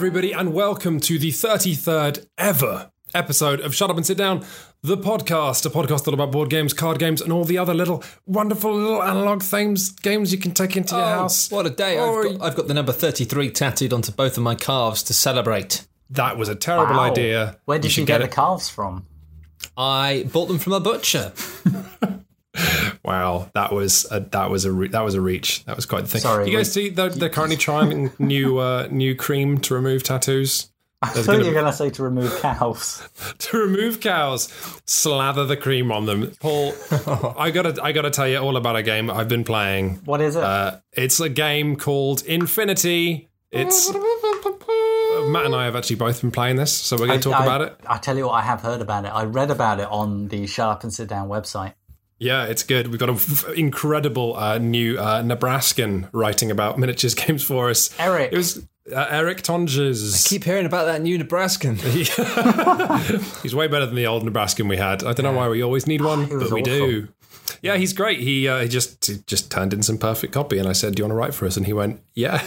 everybody, and welcome to the 33rd ever episode of Shut Up and Sit Down, the podcast, a podcast all about board games, card games, and all the other little wonderful little analog things, games you can take into your oh, house. Oh, What a day! Or- I've got, I've got the number thirty-three tattooed onto both of my calves to celebrate. That was a terrible Wow. idea. Where did you, should get, get the calves from? I bought them from a butcher. Wow, that was a, that was a re- that was a reach. That was quite the thing. Sorry, you guys see they're, they're currently trying new uh, new cream to remove tattoos. I thought gonna you were going to say to remove cows. to remove cows, slather the cream on them. Paul, I gotta I gotta tell you all about a game I've been playing. What is it? Uh, it's a game called Infinity. It's Matt and I have actually both been playing this, so we're going to talk I, about it. I tell you what, I have heard about it. I read about it on the Shut Up and Sit Down website. Yeah, it's good. We've got an incredible uh, new uh, Nebraskan writing about miniatures games for us. Eric. It was uh, Eric Tonges. Keep hearing about that new Nebraskan. He's way better than the old Nebraskan we had. I don't know why we always need one, was but we awful. do. Yeah, he's great. He uh, he just he just turned in some perfect copy, and I said, "Do you want to write for us?" And he went, "Yeah."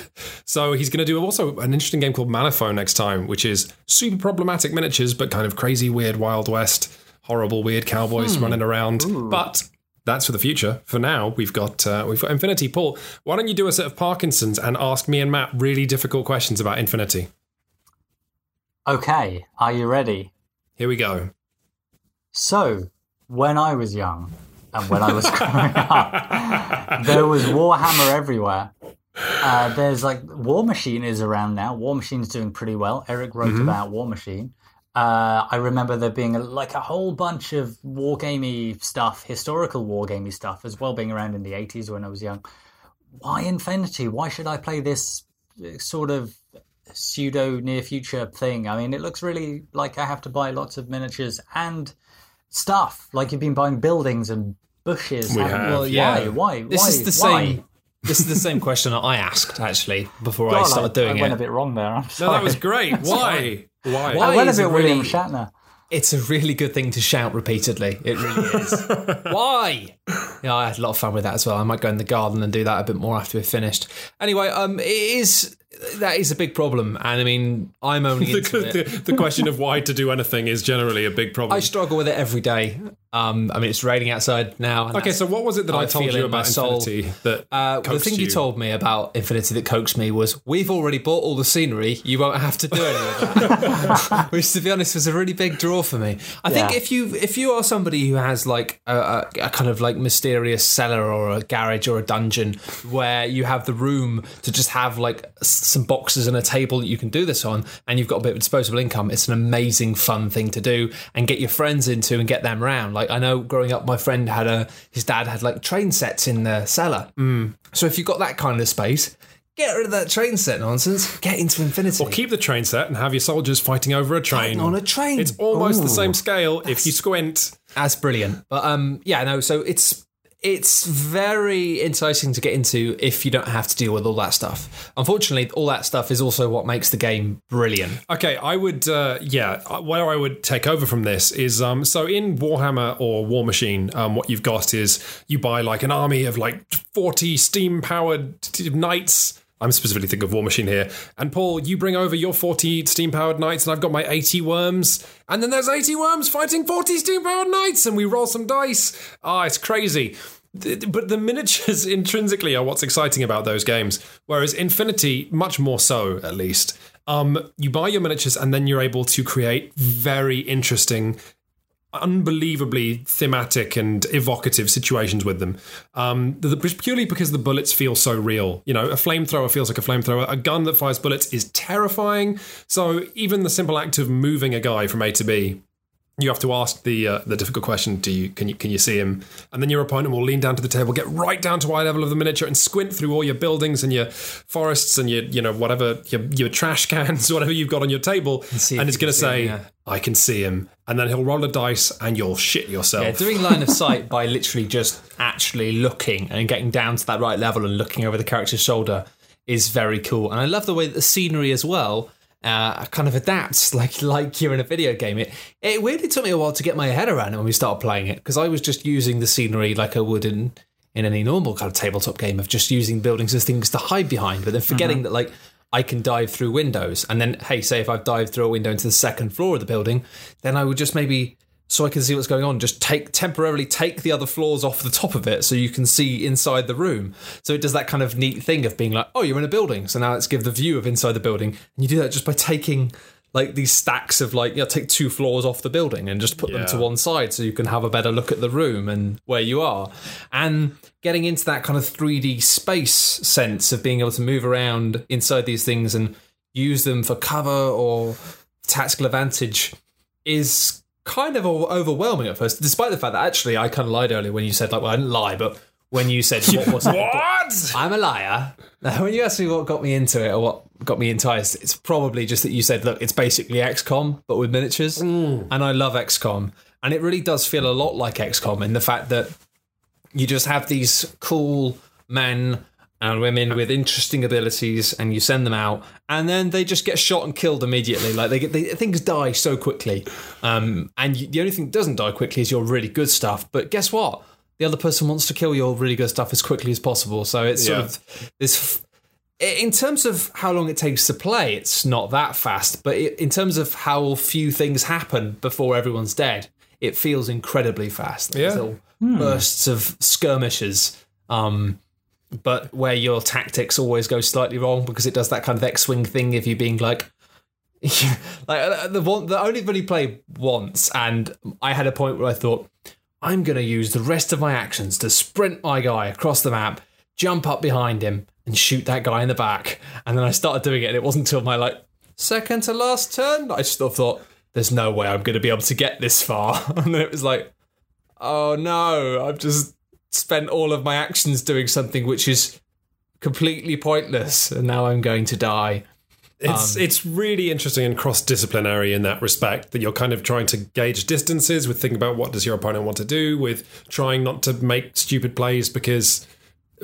So he's going to do also an interesting game called Malifaux next time, which is super problematic miniatures, but kind of crazy, weird, Wild West, horrible, weird cowboys running around. But that's for the future. For now, we've got uh, we've got Infinity. Paul, why don't you do a set of Parkinson's and ask me and Matt really difficult questions about Infinity? Okay, are you ready? Here we go. So, when I was young and when I was growing up, there was Warhammer everywhere. Uh, there's like Warmachine is around now. Warmachine's doing pretty well. Eric wrote about War Machine. Uh, I remember there being a, like a whole bunch of wargamey stuff, historical wargamey stuff as well, being around in the 80s when I was young. Why Infinity? Why should I play this uh, sort of pseudo near future thing? I mean, it looks really like I have to buy lots of miniatures and stuff. Like you've been buying buildings and bushes. We haven't have. Well, yeah. Why? Why? This Why? is the Why? same. This is the same question that I asked actually before I started doing it. I went it. a bit wrong there. I'm No, that was great. Why? Why? Why? I went a is a bit William Shatner. It's a really good thing to shout repeatedly. It really is. Why? Yeah, I had a lot of fun with that as well. I might go in the garden and do that a bit more after we're finished. Anyway, um, it is that is a big problem, and I mean, I'm only into the, it. the, the question of why to do anything is generally a big problem. I struggle with it every day. Um, I mean, it's raining outside now. and okay, so what was it that I I told you about soul. Infinity that Uh, the thing you told me about Infinity that coaxed me was we've already bought all the scenery. You won't have to do any of that. Which, to be honest, was a really big draw for me. I think if you if you are somebody who has like a, a, a kind of like mysterious cellar or a garage or a dungeon where you have the room to just have like s- some boxes and a table that you can do this on, and you've got a bit of disposable income, it's an amazing fun thing to do and get your friends into and get them round. Like I know growing up, my friend had a his dad had like train sets in the cellar. So if you've got that kind of space, get rid of that train set nonsense. Get into Infinity. Or keep the train set and have your soldiers fighting over a train. on a train. It's almost the same scale if you squint. That's brilliant. But um, yeah, no. So it's it's very enticing to get into if you don't have to deal with all that stuff. Unfortunately, all that stuff is also what makes the game brilliant. Okay, I would, uh, yeah, where I would take over from this is um, so in Warhammer or Warmachine, um, what you've got is you buy like an army of like 40 steam powered knights. I'm specifically thinking of Warmachine here. And Paul, you bring over your 40 steam powered knights, and I've got my 80 worms. And then there's 80 worms fighting 40 steam powered knights, and we roll some dice. Ah, it's crazy. But the miniatures intrinsically are what's exciting about those games. Whereas Infinity, much more so at least, um, you buy your miniatures and then you're able to create very interesting, unbelievably thematic and evocative situations with them. Um, the, the- purely because the bullets feel so real. You know, a flamethrower feels like a flamethrower. A gun that fires bullets is terrifying. So even the simple act of moving a guy from A to B you have to ask the uh, the difficult question: Do you can you can you see him? And then your opponent will lean down to the table, get right down to eye level of the miniature, and squint through all your buildings and your forests and your you know whatever your, your trash cans, whatever you've got on your table, and, if it's going to say, him, yeah. "I can see him," and then he'll roll a dice, and you'll shit yourself. Yeah, doing line of sight by literally just actually looking and getting down to that right level and looking over the character's shoulder is very cool. And I love the way that the scenery as well uh, kind of adapts like like you're in a video game. It it weirdly took me a while to get my head around it when we started playing it because I was just using the scenery like I would in in any normal kind of tabletop game of just using buildings as things to hide behind, but then forgetting that like I can dive through windows. And then, hey, say if I've dived through a window into the second floor of the building, then I would just maybe, so I can see what's going on, just take temporarily take the other floors off the top of it so you can see inside the room. So it does that kind of neat thing of being like, oh, you're in a building. So now let's give the view of inside the building. And you do that just by taking like these stacks of like, you know, take two floors off the building and just put them to one side so you can have a better look at the room and where you are. And getting into that kind of 3D space sense of being able to move around inside these things and use them for cover or tactical advantage is kind of overwhelming at first, despite the fact that actually I kind of lied earlier when you said, like, well, I didn't lie, but when you said, what was it? What? I'm a liar. When you asked me what got me into it or what got me enticed, it's probably just that you said, look, it's basically XCOM, but with miniatures. Mm. And I love XCOM. And it really does feel a lot like XCOM in the fact that you just have these cool men and women with interesting abilities and you send them out and then they just get shot and killed immediately like they get they, things die so quickly um, and you, the only thing that doesn't die quickly is your really good stuff but guess what the other person wants to kill your really good stuff as quickly as possible so it's sort Yeah. of this in terms of how long it takes to play, it's not that fast. But in terms of how few things happen before everyone's dead, it feels incredibly fast. Yeah. little bursts of skirmishes, um, but where your tactics always go slightly wrong because it does that kind of X-wing thing of you being like. like uh, the one, the only really played once, and I had a point where I thought, I'm going to use the rest of my actions to sprint my guy across the map, jump up behind him, and shoot that guy in the back. And then I started doing it, and it wasn't until my like second to last turn that I just thought, there's no way I'm going to be able to get this far. And then it was like, oh no, I've just spent all of my actions doing something which is completely pointless, and now I'm going to die. It's um, it's really interesting and cross disciplinary in that respect that you're kind of trying to gauge distances with thinking about what does your opponent want to do, with trying not to make stupid plays because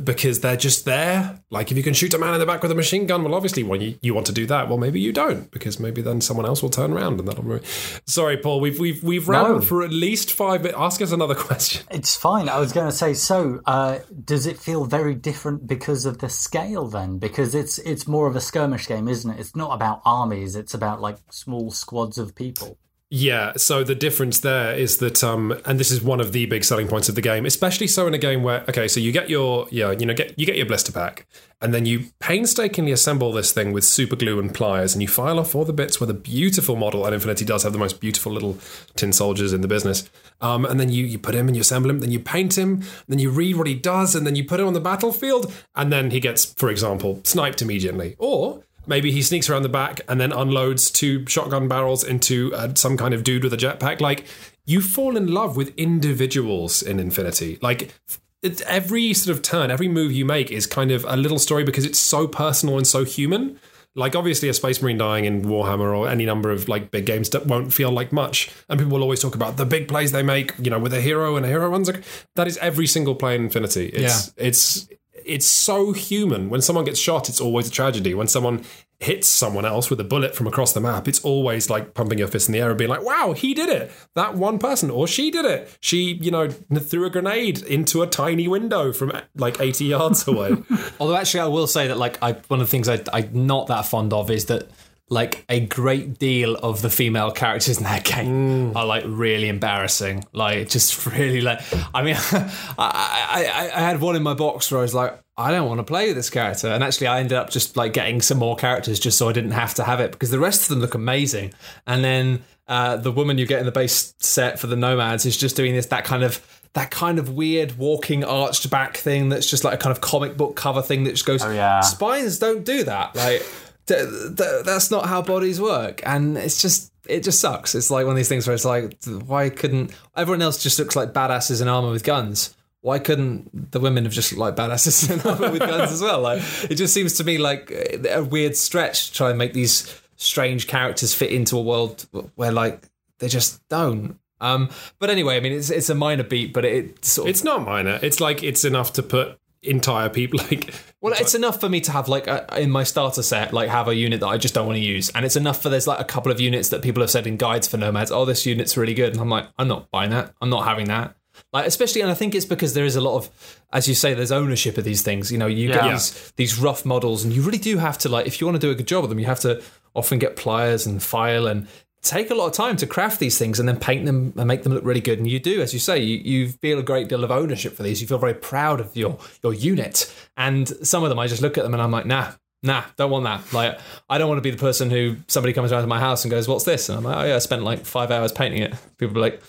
because they're just there. Like if you can shoot a man in the back with a machine gun, well, obviously, when you, you want to do that, well, maybe you don't because maybe then someone else will turn around and that'll. Ruin. Sorry, Paul, we've we've we've rambled for at least five. minutes. Ask us another question. It's fine. I was going to say. So, uh, does it feel very different because of the scale? Then, because it's it's more of a skirmish game, isn't it? It's not about armies. It's about like small squads of people. Yeah, so the difference there is that, um, and this is one of the big selling points of the game, especially so in a game where, okay, so you get your, yeah, you know, get you get your blister pack, and then you painstakingly assemble this thing with super glue and pliers, and you file off all the bits with a beautiful model. And Infinity does have the most beautiful little tin soldiers in the business. Um, and then you you put him and you assemble him, then you paint him, then you read what he does, and then you put him on the battlefield, and then he gets, for example, sniped immediately, or Maybe he sneaks around the back and then unloads two shotgun barrels into uh, some kind of dude with a jetpack. Like, you fall in love with individuals in Infinity. Like, it's every sort of turn, every move you make is kind of a little story because it's so personal and so human. Like, obviously, a Space Marine dying in Warhammer or any number of like big games that won't feel like much. And people will always talk about the big plays they make, you know, with a hero and a hero runs. That is every single play in Infinity. It's, it's, it's so human. When someone gets shot, it's always a tragedy. When someone hits someone else with a bullet from across the map, it's always like pumping your fist in the air and being like, wow, he did it. That one person, or she did it. She, you know, threw a grenade into a tiny window from like 80 yards away. Although actually, I will say that like I one of the things I, I'm not that fond of is that like a great deal of the female characters in that game are like really embarrassing. Like just really like I mean, I, I I had one in my box where I was like. I don't want to play this character, and actually, I ended up just like getting some more characters just so I didn't have to have it because the rest of them look amazing. And then uh, the woman you get in the base set for the nomads is just doing this that kind of that kind of weird walking arched back thing that's just like a kind of comic book cover thing that just goes Oh, yeah. spines don't do that like that's not how bodies work. And it's just it just sucks. It's like one of these things where it's like why couldn't everyone else just looks like badasses in armor with guns. Why couldn't the women have just looked like badasses in armor with guns as well? Like it just seems to me like a weird stretch to try and make these strange characters fit into a world where like they just don't. Um, but anyway, I mean, it's it's a minor beat, but it sort of it's not minor. It's like it's enough to put entire people like Well, it's enough for me to have like a, in my starter set, like have a unit that I just don't want to use, and it's enough for there's like a couple of units that people have said in guides for nomads. Oh, this unit's really good, and I'm like, I'm not buying that. I'm not having that. Like especially, and I think it's because there is a lot of, as you say, there's ownership of these things. You know, you get these these rough models, and you really do have to like, if you want to do a good job of them, you have to often get pliers and file and take a lot of time to craft these things and then paint them and make them look really good. And you do, as you say, you, you feel a great deal of ownership for these. You feel very proud of your your unit. And some of them, I just look at them and I'm like, nah. Nah, don't want that. Like, I don't want to be the person who somebody comes around to my house and goes, "What's this?" And I'm like, "Oh yeah, I spent like five hours painting it." People are like,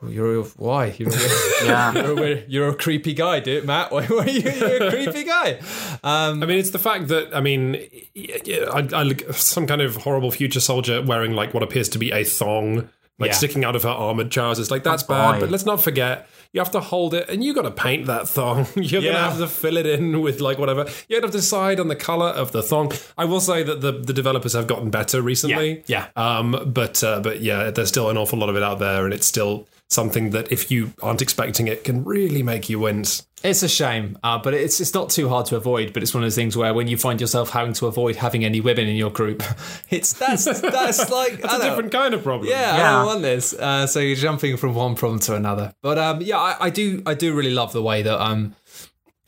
oh, "You're a, why? You're a, Yeah. you're, a, weird- you're a creepy guy, dude, Matt. Why, why are you you're a creepy guy?" Um, I mean, it's the fact that I mean, I, I look some kind of horrible future soldier wearing like what appears to be a thong, like Yeah. sticking out of her armored trousers. Like that's Oh, bad. boy. But let's not forget, you have to hold it, and you got to paint that thong. You're Yeah. gonna have to fill it in with like whatever. You have to decide on the color of the thong. I will say that the the developers have gotten better recently. Yeah, Um, but uh, but yeah, there's still an awful lot of it out there, and it's still something that if you aren't expecting it, can really make you wince. It's a shame, uh, but it's it's not too hard to avoid. But it's one of those things where when you find yourself having to avoid having any women in your group, it's that's that's like It's a different kind of problem. Yeah, I don't want this. Uh, so you're jumping from one problem to another. But um, yeah, I, I do I do really love the way that um,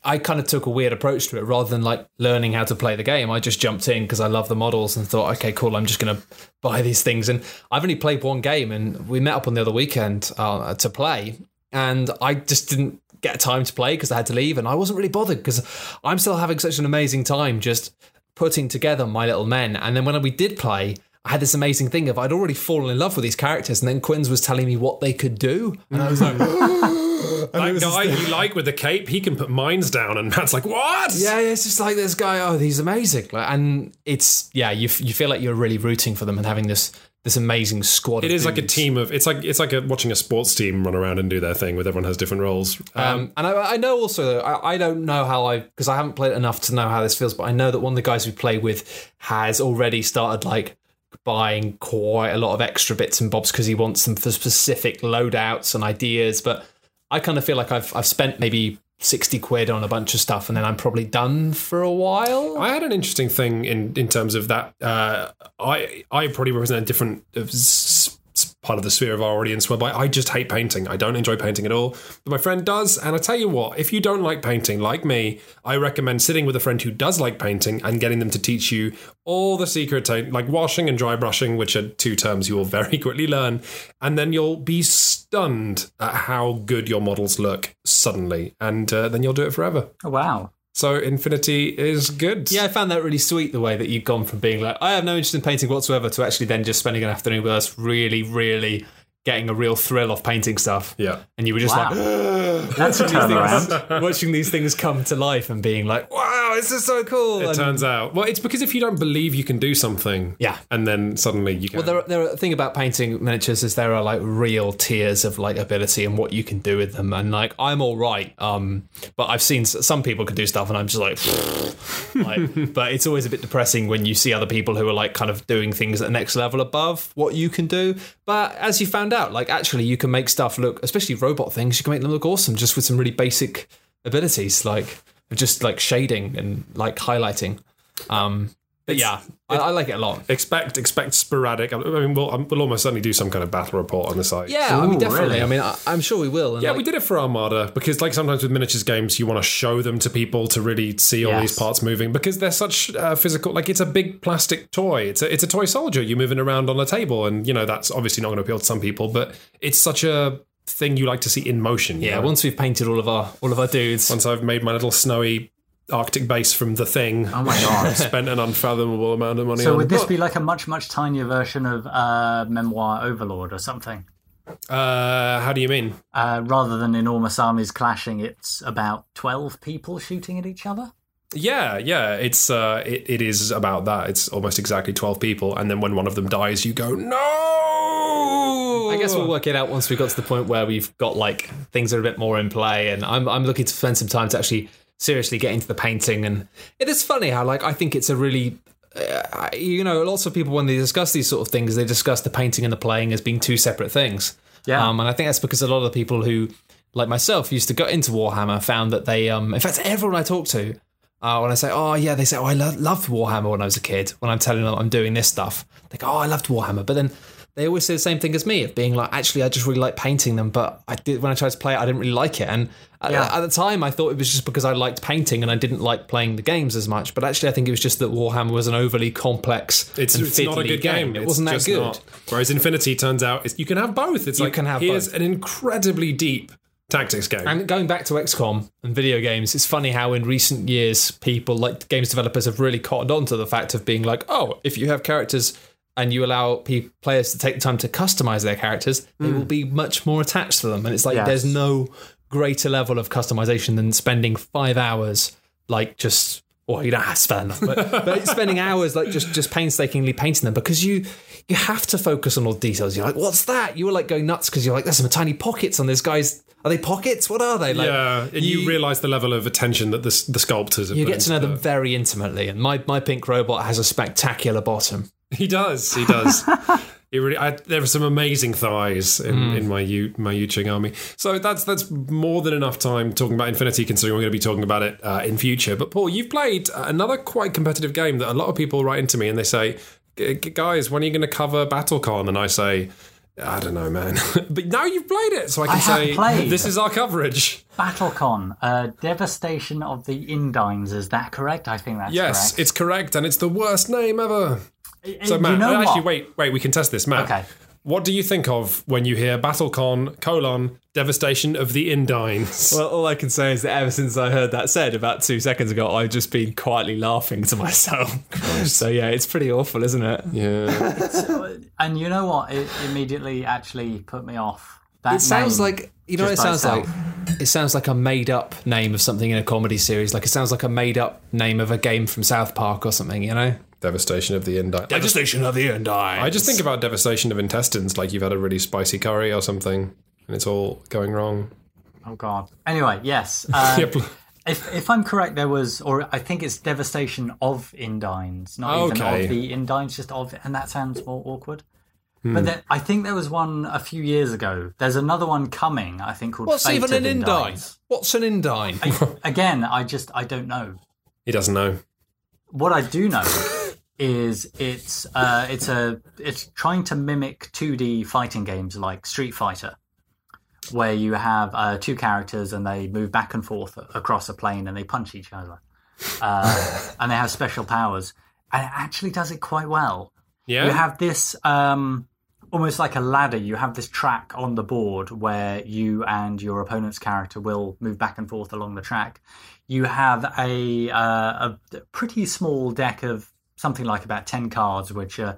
I kind of took a weird approach to it rather than like learning how to play the game. I just jumped in because I love the models and thought, okay, cool, I'm just going to buy these things. And I've only played one game, and we met up on the other weekend uh, to play, and I just didn't get time to play because I had to leave, and I wasn't really bothered because I'm still having such an amazing time just putting together my little men. And then when we did play. I had this amazing thing of I'd already fallen in love with these characters, and then Quinn's was telling me what they could do, and I was like, That guy you like with the cape, he can put mines down, and Matt's like, "What?" Yeah, yeah, it's just like this guy. Oh, he's amazing, like, and it's yeah, you f- you feel like you're really rooting for them and having this this amazing squad. It is like a team of. It's like it's like a, watching a sports team run around and do their thing, with everyone has different roles. Um, and I, I know also, though, I, I don't know how I because I haven't played enough to know how this feels, but I know that one of the guys we play with has already started like buying quite a lot of extra bits and bobs because he wants them for specific loadouts and ideas. But I kind of feel like I've I've spent maybe sixty quid on a bunch of stuff, and then I'm probably done for a while. I had an interesting thing in in terms of that. Uh, I I probably represent a different uh, part of the sphere of our audience whereby I just hate painting. I don't enjoy painting at all. But my friend does, and I tell you what, if you don't like painting like me, I recommend sitting with a friend who does like painting and getting them to teach you all the secret like washing and dry brushing, which are two terms you will very quickly learn, and then you'll be stunned at how good your models look suddenly, and uh, then you'll do it forever. Oh, wow. So Infinity is good. Yeah, I found that really sweet the way that you've gone from being like, I have no interest in painting whatsoever to actually then just spending an afternoon with us, really, really getting a real thrill off painting stuff. Yeah. And you were just Wow. like, That's a turnaround. watching these things come to life and being like, wow, this is so cool. It And- turns out. Well, it's because if you don't believe you can do something, Yeah. and then suddenly you can. Well, there, there, the thing about painting miniatures is there are like real tiers of like ability and what you can do with them. And like, I'm all right, um, but I've seen some people can do stuff, and I'm just like, like, but it's always a bit depressing when you see other people who are like kind of doing things at the next level above what you can do. But as you found out, like actually, you can make stuff look, especially robot things, you can make them look awesome just with some really basic abilities, like just like shading and like highlighting. Um, but yeah, I, I like it a lot. expect expect sporadic. I mean, we'll, um, we'll almost certainly do some kind of battle report on the site. Yeah, I mean, definitely. really? I mean, I, I'm sure we will. And Yeah, like, we did it for Armada because, like, sometimes with miniatures games, you want to show them to people to really see all Yes. these parts moving because they're such uh, physical. Like, it's a big plastic toy. It's a it's a toy soldier you're moving around on a table, and you know that's obviously not going to appeal to some people, but it's such a thing you like to see in motion. Yeah, know? once we've painted all of our all of our dudes, once I've made my little snowy Arctic base from the thing, Oh my god. spent an unfathomable amount of money. So on would this but, be like a much, much tinier version of uh, Memoir Overlord or something? Uh, how do you mean? Uh, rather than enormous armies clashing, it's about 12 people shooting at each other? Yeah, yeah. It's uh, it, it is about that. It's almost exactly twelve people, and then when one of them dies, you go no. I guess we'll work it out once we got to the point where we've got like things are a bit more in play. And I'm I'm looking to spend some time to actually seriously get into the painting. And it is funny how like I think it's a really uh, you know lots of people when they discuss these sort of things they discuss the painting and the playing as being two separate things. Yeah. Um, and I think that's because a lot of the people who like myself used to go into Warhammer found that they um in fact everyone I talk to uh, when I say, oh yeah, they say, oh I lo- loved Warhammer when I was a kid. When I'm telling them I'm doing this stuff, they go, oh I loved Warhammer. But then they always say the same thing as me of being like, actually, I just really like painting them, but I did when I tried to play it, I didn't really like it. And at- Yeah. at, the time, I thought it was just because I liked painting and I didn't like playing the games as much. But actually, I think it was just that Warhammer was an overly complex. It's, and it's not a good game. It It's wasn't that good. not. Whereas Infinity turns out it's, you can have both. It's You like can have here's both. an incredibly deep tactics game. And going back to XCOM and video games, it's funny how in recent years people like games developers have really cottoned on to the fact of being like, oh, if you have characters and you allow pe- players to take the time to customize their characters, they will mm. be much more attached to them. And it's like Yes. there's no greater level of customization than spending five hours like just. Well, you don't have to spend enough, but, but spending hours like just just painstakingly painting them because you you have to focus on all the details. You're like, what's that? You were like going nuts because you're like, there's some tiny pockets on this guy's. Are they pockets? What are they? Like, yeah, and you, realize the level of attention that the, the sculptors have you get to know them very intimately. And my my pink robot has a spectacular bottom. He does. He does. he really. I, there are some amazing thighs in, Hmm. in my Yu my Yu Jing army. So that's that's more than enough time talking about Infinity, considering we're going to be talking about it uh, in future. But Paul, you've played another quite competitive game that a lot of people write into me and they say, "G- g- "Guys, when are you going to cover BattleCon?" And I say. I don't know, man. but now you've played it, so I can I say this is our coverage. BattleCon, uh, devastation of the Indines. Is that correct? I think that's Yes, correct. it's correct, and it's the worst name ever. So, You Matt, know actually, what? wait, wait, we can test this, Matt. Okay. What do you think of when you hear BattleCon colon devastation of the Indines? Well, all I can say is that ever since I heard that said about two seconds ago, I've just been quietly laughing to myself. so yeah, it's pretty awful, isn't it? yeah, And you know what? It immediately actually put me off. That It sounds like you know what it just by sounds like. It sounds like a made up name of something in a comedy series. Like it sounds like a made up name of a game from South Park or something. You know, devastation of the Indines. I just, devastation of the Undine. I just think about devastation of intestines, like you've had a really spicy curry or something, and it's all going wrong. Oh god. Anyway, yes. Uh, Yep. If if I'm correct, there was, or I think it's devastation of Indines, not even Okay. of the Indines, just of, and that sounds more awkward. Hmm. But there, I think there was one a few years ago. There's another one coming. I think called. What's Fate even an Indine? Indines. What's an Indine? Again, I just I don't know. He doesn't know. What I do know is it's uh, it's a it's trying to mimic 2D fighting games like Street Fighter, where you have uh, two characters and they move back and forth across a plane and they punch each other, uh, and they have special powers. And it actually does it quite well. Yeah, You have this um, almost like a ladder. You have this track on the board where you and your opponent's character will move back and forth along the track. You have a, uh, a pretty small deck of something like about 10 cards, which are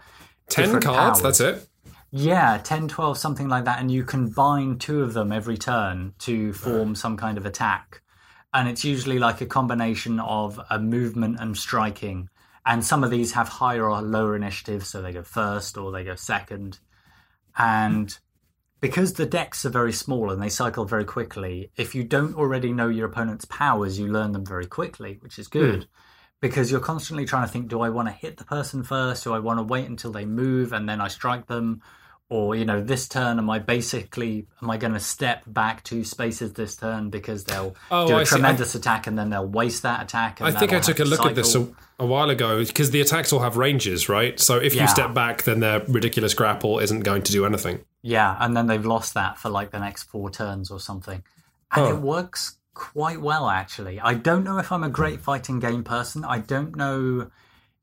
ten cards. powers. That's it. Yeah, 10, 12, something like that. And you combine two of them every turn to form some kind of attack. And it's usually like a combination of a movement and striking. And some of these have higher or lower initiative, so they go first or they go second. And because the decks are very small and they cycle very quickly, if you don't already know your opponent's powers, you learn them very quickly, which is hmm. good. Because you're constantly trying to think, do I want to hit the person first? Do I want to wait until they move and then I strike them? Or, you know, this turn, am I basically, am I going to step back two spaces this turn because they'll Oh, do a I see. I- tremendous attack and then they'll waste that attack? And I think I took a look at this a, a while ago because the attacks all have ranges, right? So if Yeah. you step back, then their ridiculous grapple isn't going to do anything. Yeah, and then they've lost that for like the next four turns or something. And Huh. it works quite well, actually. I don't know if I'm a great fighting game person. I don't know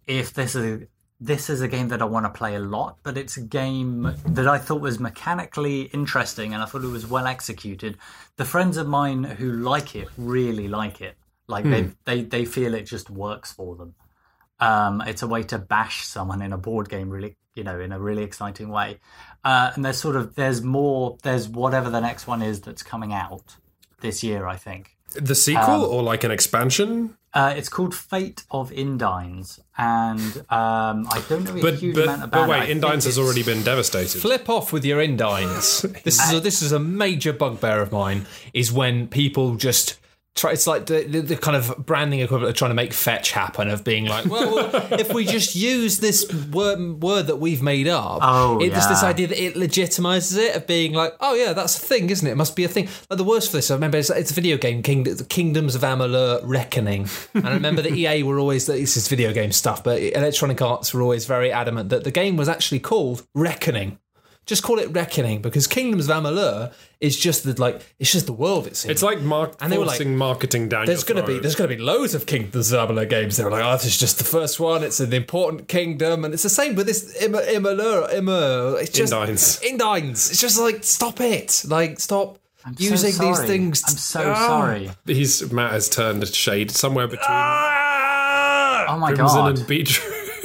if this is a, this is a game that I want to play a lot, but it's a game that I thought was mechanically interesting and I thought it was well executed. The friends of mine who like it really like it. Like they they they feel it just works for them. Um, it's a way to bash someone in a board game, really, you know, in a really exciting way. Uh, and there's sort of there's more. There's whatever the next one is that's coming out this year, I think. The sequel or like an expansion? Uh, it's called Fate of Indines, and um, I don't know a But huge but, amount about but wait, think Indines has already been devastated. Flip off with your Indines. This is a, this is a major bugbear of mine. Is when people just try. It's like the, the, the kind of branding equivalent of trying to make fetch happen. Of being like, well, if we just use this word, word that we've made up, Oh, it, there's this idea that it legitimizes it of being like, oh yeah, that's a thing, isn't it? It must be a thing. Like the worst for this, I remember it's, it's a video game, King, Kingdoms of Amalur Reckoning, and I remember the EA were always this is video game stuff, but Electronic Arts were always very adamant that the game was actually called Reckoning. Just call it Reckoning because Kingdoms of Amalur is just the like it's just the world it's in. It's like mark- And they were like, forcing marketing down. there's gonna be there's gonna be loads of Kingdoms of Amalur games. They were like, oh, this is just the first one. It's an important kingdom, and it's the same with this Im- Imalur. Immer, it's just Indines. Indines. It's just like stop it. Like stop I'm so using these sorry. things. I'm so Ah. sorry. He's Matt has turned a shade somewhere between Ah! Oh my crimson god. and beetroot.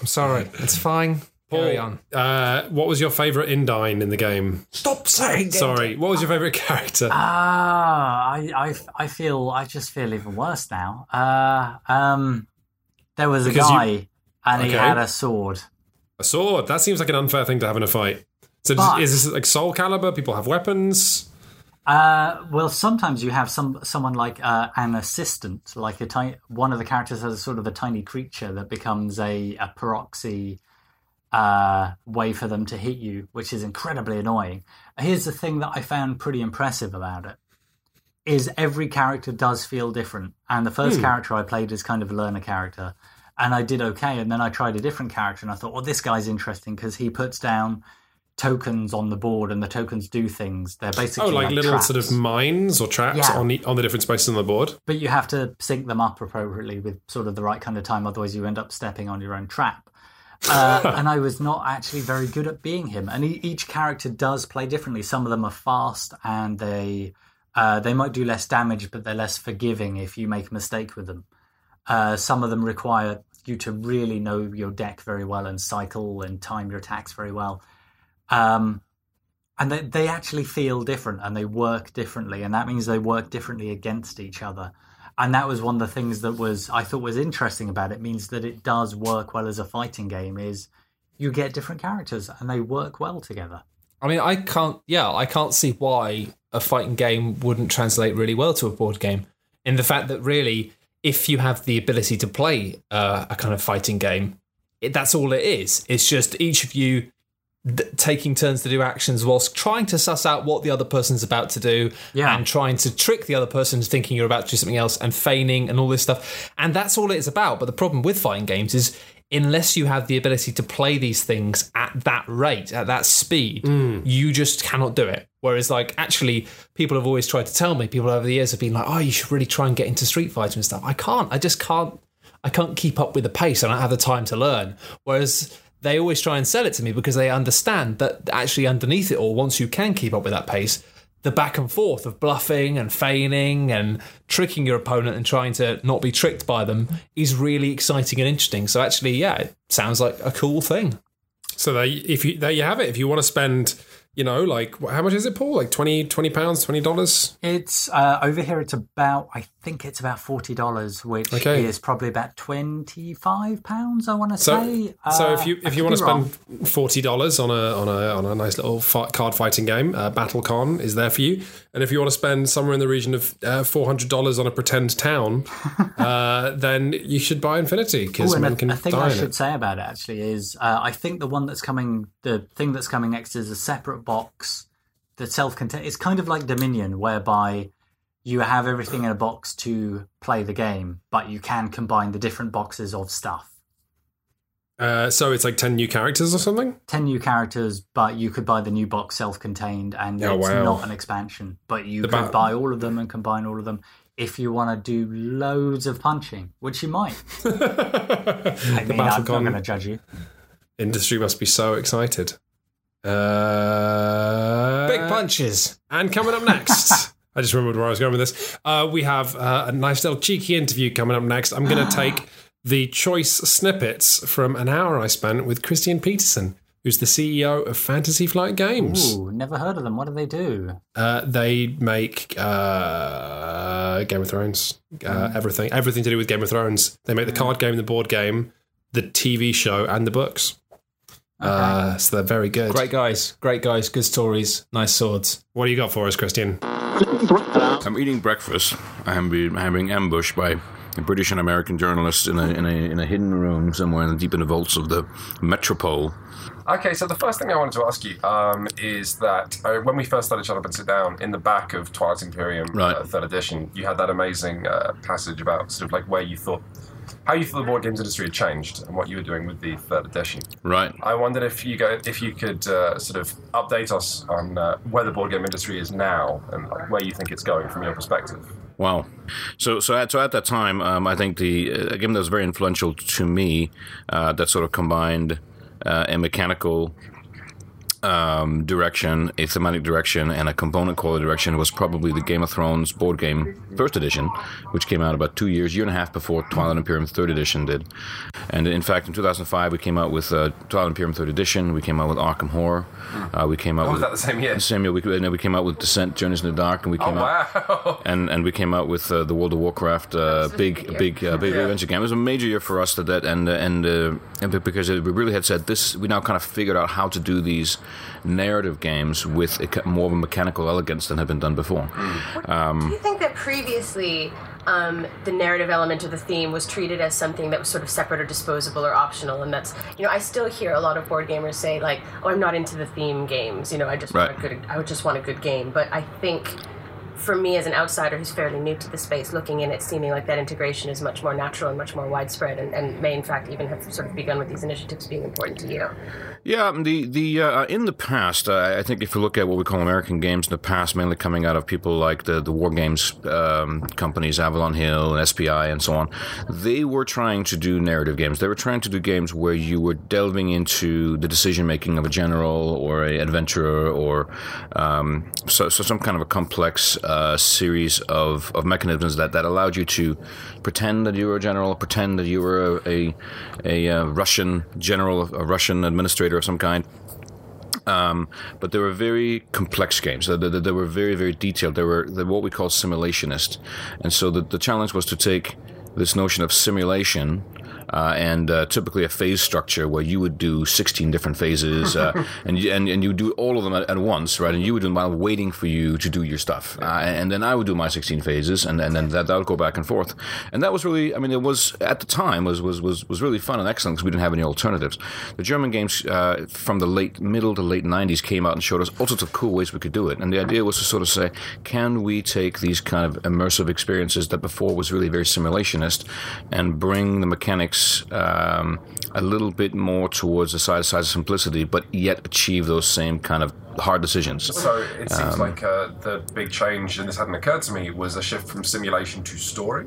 I'm sorry. It's fine. Carry on. Uh, what was your favourite Indine in the game? Stop saying. Sorry, what was your favourite character? Ah, I, I, I feel, I just feel even worse now. Uh, um, there was a Because you- guy and he had a sword. a sword. That seems like an unfair thing to have in a fight. So But- is this like Soulcalibur? People have weapons. Uh, well, sometimes you have some someone like uh, an assistant, like a tiny. One of the characters has a sort of a tiny creature that becomes a, a proxy uh, way for them to hit you, which is incredibly annoying. Here's the thing that I found pretty impressive about it: is every character does feel different, and the first character I played is kind of a learner character, and I did okay. And then I tried a different character, and I thought, well, this guy's interesting because he puts down tokens on the board and the tokens do things they're basically Oh, like, little traps. sort of mines or traps Yeah. on the on the different spaces on the board. but you have to sync them up appropriately with sort of the right kind of time otherwise you end up stepping on your own trap uh, and i was not actually very good at being him. And e- each character does play differently. Some of them are fast and they uh, they might do less damage but they're less forgiving if you make a mistake with them. Uh, some of them require you to really know your deck very well and cycle and time your attacks very well. Um, and they, they actually feel different and they work differently. And that means they work differently against each other and that was one of the things that was i thought was interesting about it means that it does work well as a fighting game is you get different characters and they work well together I mean, I can't. Yeah, I can't see why a fighting game wouldn't translate really well to a board game. In the fact that really, if you have the ability to play uh, a kind of fighting game, it, that's all it is. It's just each of you th- taking turns to do actions whilst trying to suss out what the other person's about to do Yeah. and trying to trick the other person into thinking you're about to do something else and feigning and all this stuff. And that's all it is about. But the problem with fighting games is unless you have the ability to play these things at that rate, at that speed, mm. you just cannot do it. Whereas, like, actually, people have always tried to tell me, people over the years have been like, oh, you should really try and get into Street Fighter and stuff. I can't. I just can't. I can't keep up with the pace. I don't have the time to learn. Whereas they always try and sell it to me because they understand that actually underneath it all, once you can keep up with that pace, the back and forth of bluffing and feigning and tricking your opponent and trying to not be tricked by them is really exciting and interesting. So actually, yeah, it sounds like a cool thing. So there, if you there you have it. If you want to spend, you know, like how much is it, Paul? Like 20 20 pounds, twenty dollars. it's uh, over here it's about i think it's about $40 which Okay. is probably about 25 pounds i want to So, say so Uh, if you I if you want to be wrong. spend forty dollars on a on a on a nice little card fighting game, uh, BattleCon is there for you. And if you want to spend somewhere in the region of uh, four hundred dollars on a pretend town, uh, then you should buy Infinity because men a, can a thing I should it. say about it actually is uh, I think the one that's coming, the thing that's coming next is a separate box that's self-contained. It's kind of like Dominion, whereby you have everything in a box to play the game, but you can combine the different boxes of stuff. Uh, so it's like ten new characters or something. Ten new characters, but you could buy the new box self-contained, and Oh, it's wow. not an expansion. But you The could ba- buy all of them and combine all of them if you want to do loads of punching, which you might. I the mean, I'm not going to judge you. industry must be so excited. Uh, Big punches. And coming up next, I just remembered where I was going with this. Uh, we have uh, a nice little cheeky interview coming up next. I'm going to take the choice snippets from an hour I spent with Christian Petersen, who's the CEO of Fantasy Flight Games. Ooh, never heard of them. What do they do? Uh, they make uh, Game of Thrones, uh, Mm. everything, everything to do with Game of Thrones. They make the card game, the board game, the TV show, and the books. Uh, so they're very good. Great guys. Great guys. Good stories. Nice swords. What do you got for us, Christian? I'm eating breakfast. I'm being, I'm ambushed by British and American journalists in a, in a in a hidden room somewhere in the deep in the vaults of the Metropole. Okay, so the first thing I wanted to ask you um, is that uh, when we first started Shut Up and Sit Down, in the back of Twilight Imperium, Right. uh, third edition, you had that amazing uh, passage about sort of like where you thought how you feel the board games industry had changed and what you were doing with the third edition. Right. I wondered if you go, if you could uh, sort of update us on uh, where the board game industry is now and like, where you think it's going from your perspective. Wow. So, so at, so at that time, um, I think the uh, a game that was very influential to me uh, that sort of combined uh, a mechanical um, direction, a thematic direction, and a component quality direction was probably the Game of Thrones board game first edition, which came out about two years, year and a half before Twilight Imperium third edition did. And in fact, in 2005, we came out with uh, Twilight Imperium third edition. We came out with Arkham Horror. Uh, we came out Oh, with was that the same year? same year. We, and then we came out with Descent: Journeys in the Dark, and we Oh came out wow! and and we came out with uh, the World of Warcraft uh, big big uh, big Yeah. adventure game. It was a major year for us that that and uh, and uh, and be- because we really had said this, we now kind of figured out how to do these narrative games with a, more of a mechanical elegance than had been done before. Do you think that previously um, the narrative element or the theme was treated as something that was sort of separate or disposable or optional? And that's, you know, I still hear a lot of board gamers say, like, oh, I'm not into the theme games. You know, I just want a good, I would just want a good game. But I think for me as an outsider who's fairly new to the space, looking in, it's seeming like that integration is much more natural and much more widespread, and, and may in fact even have sort of begun with these initiatives being important to you. Yeah, um, the the uh, in the past, uh, I think if you look at what we call American games in the past, mainly coming out of people like the the war games um, companies, Avalon Hill and SPI and so on, they were trying to do narrative games. They were trying to do games where you were delving into the decision making of a general or a adventurer or um, so, so some kind of a complex uh, series of, of mechanisms that, that allowed you to pretend that you were a general, pretend that you were a a, a, uh Russian general, a Russian administrator of some kind. Um, but they were very complex games. They, they, they were very, very detailed. They were they were what we call simulationist. And so the, the challenge was to take this notion of simulation uh, and uh, typically a phase structure where you would do 16 different phases uh, and, you, and and you would do all of them at, at once, right? And you would do them while waiting for you to do your stuff. Uh, and then I would do my 16 phases and, and then that, that would go back and forth. And that was really, I mean, it was at the time was was was, was really fun and excellent because we didn't have any alternatives. The German games uh, from the late middle to late 90s came out and showed us all sorts of cool ways we could do it. And the idea was to sort of say, can we take these kind of immersive experiences that before was really very simulationist and bring the mechanics um, a little bit more towards the side side of simplicity, but yet achieve those same kind of hard decisions. So it Um, seems like uh, the big change, and this hadn't occurred to me, was a shift from simulation to story.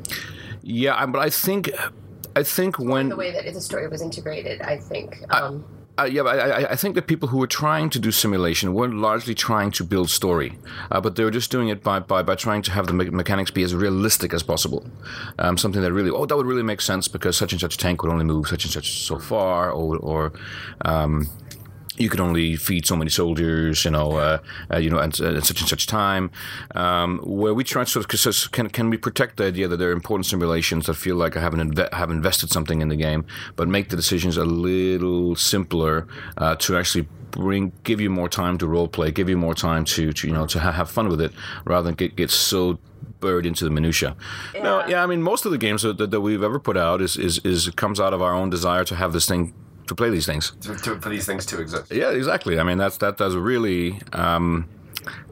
Yeah, I- but I think. I think when The way that the story was integrated, I think. Um, Uh, yeah, but I, I- think that people who were trying to do simulation were largely trying to build story, uh, but they were just doing it by, by, by trying to have the me- mechanics be as realistic as possible. Um, something that really, oh, that would really make sense because such and such tank would only move such and such so far, or, or um, you could only feed so many soldiers, you know, uh, uh, you know, at, at such and such time. Um, where we try to sort of cause can can we protect the idea that there are important simulations that feel like I haven't inve- have invested something in the game, but make the decisions a little simpler uh, to actually bring give you more time to role play, give you more time to, to you know to ha- have fun with it, rather than get get so buried into the minutia. No, yeah, I mean most of the games that, that, that we've ever put out is, is is comes out of our own desire to have this thing to play these things. To, to, for these things to exist. Yeah, exactly. I mean, that's that. does really. Um,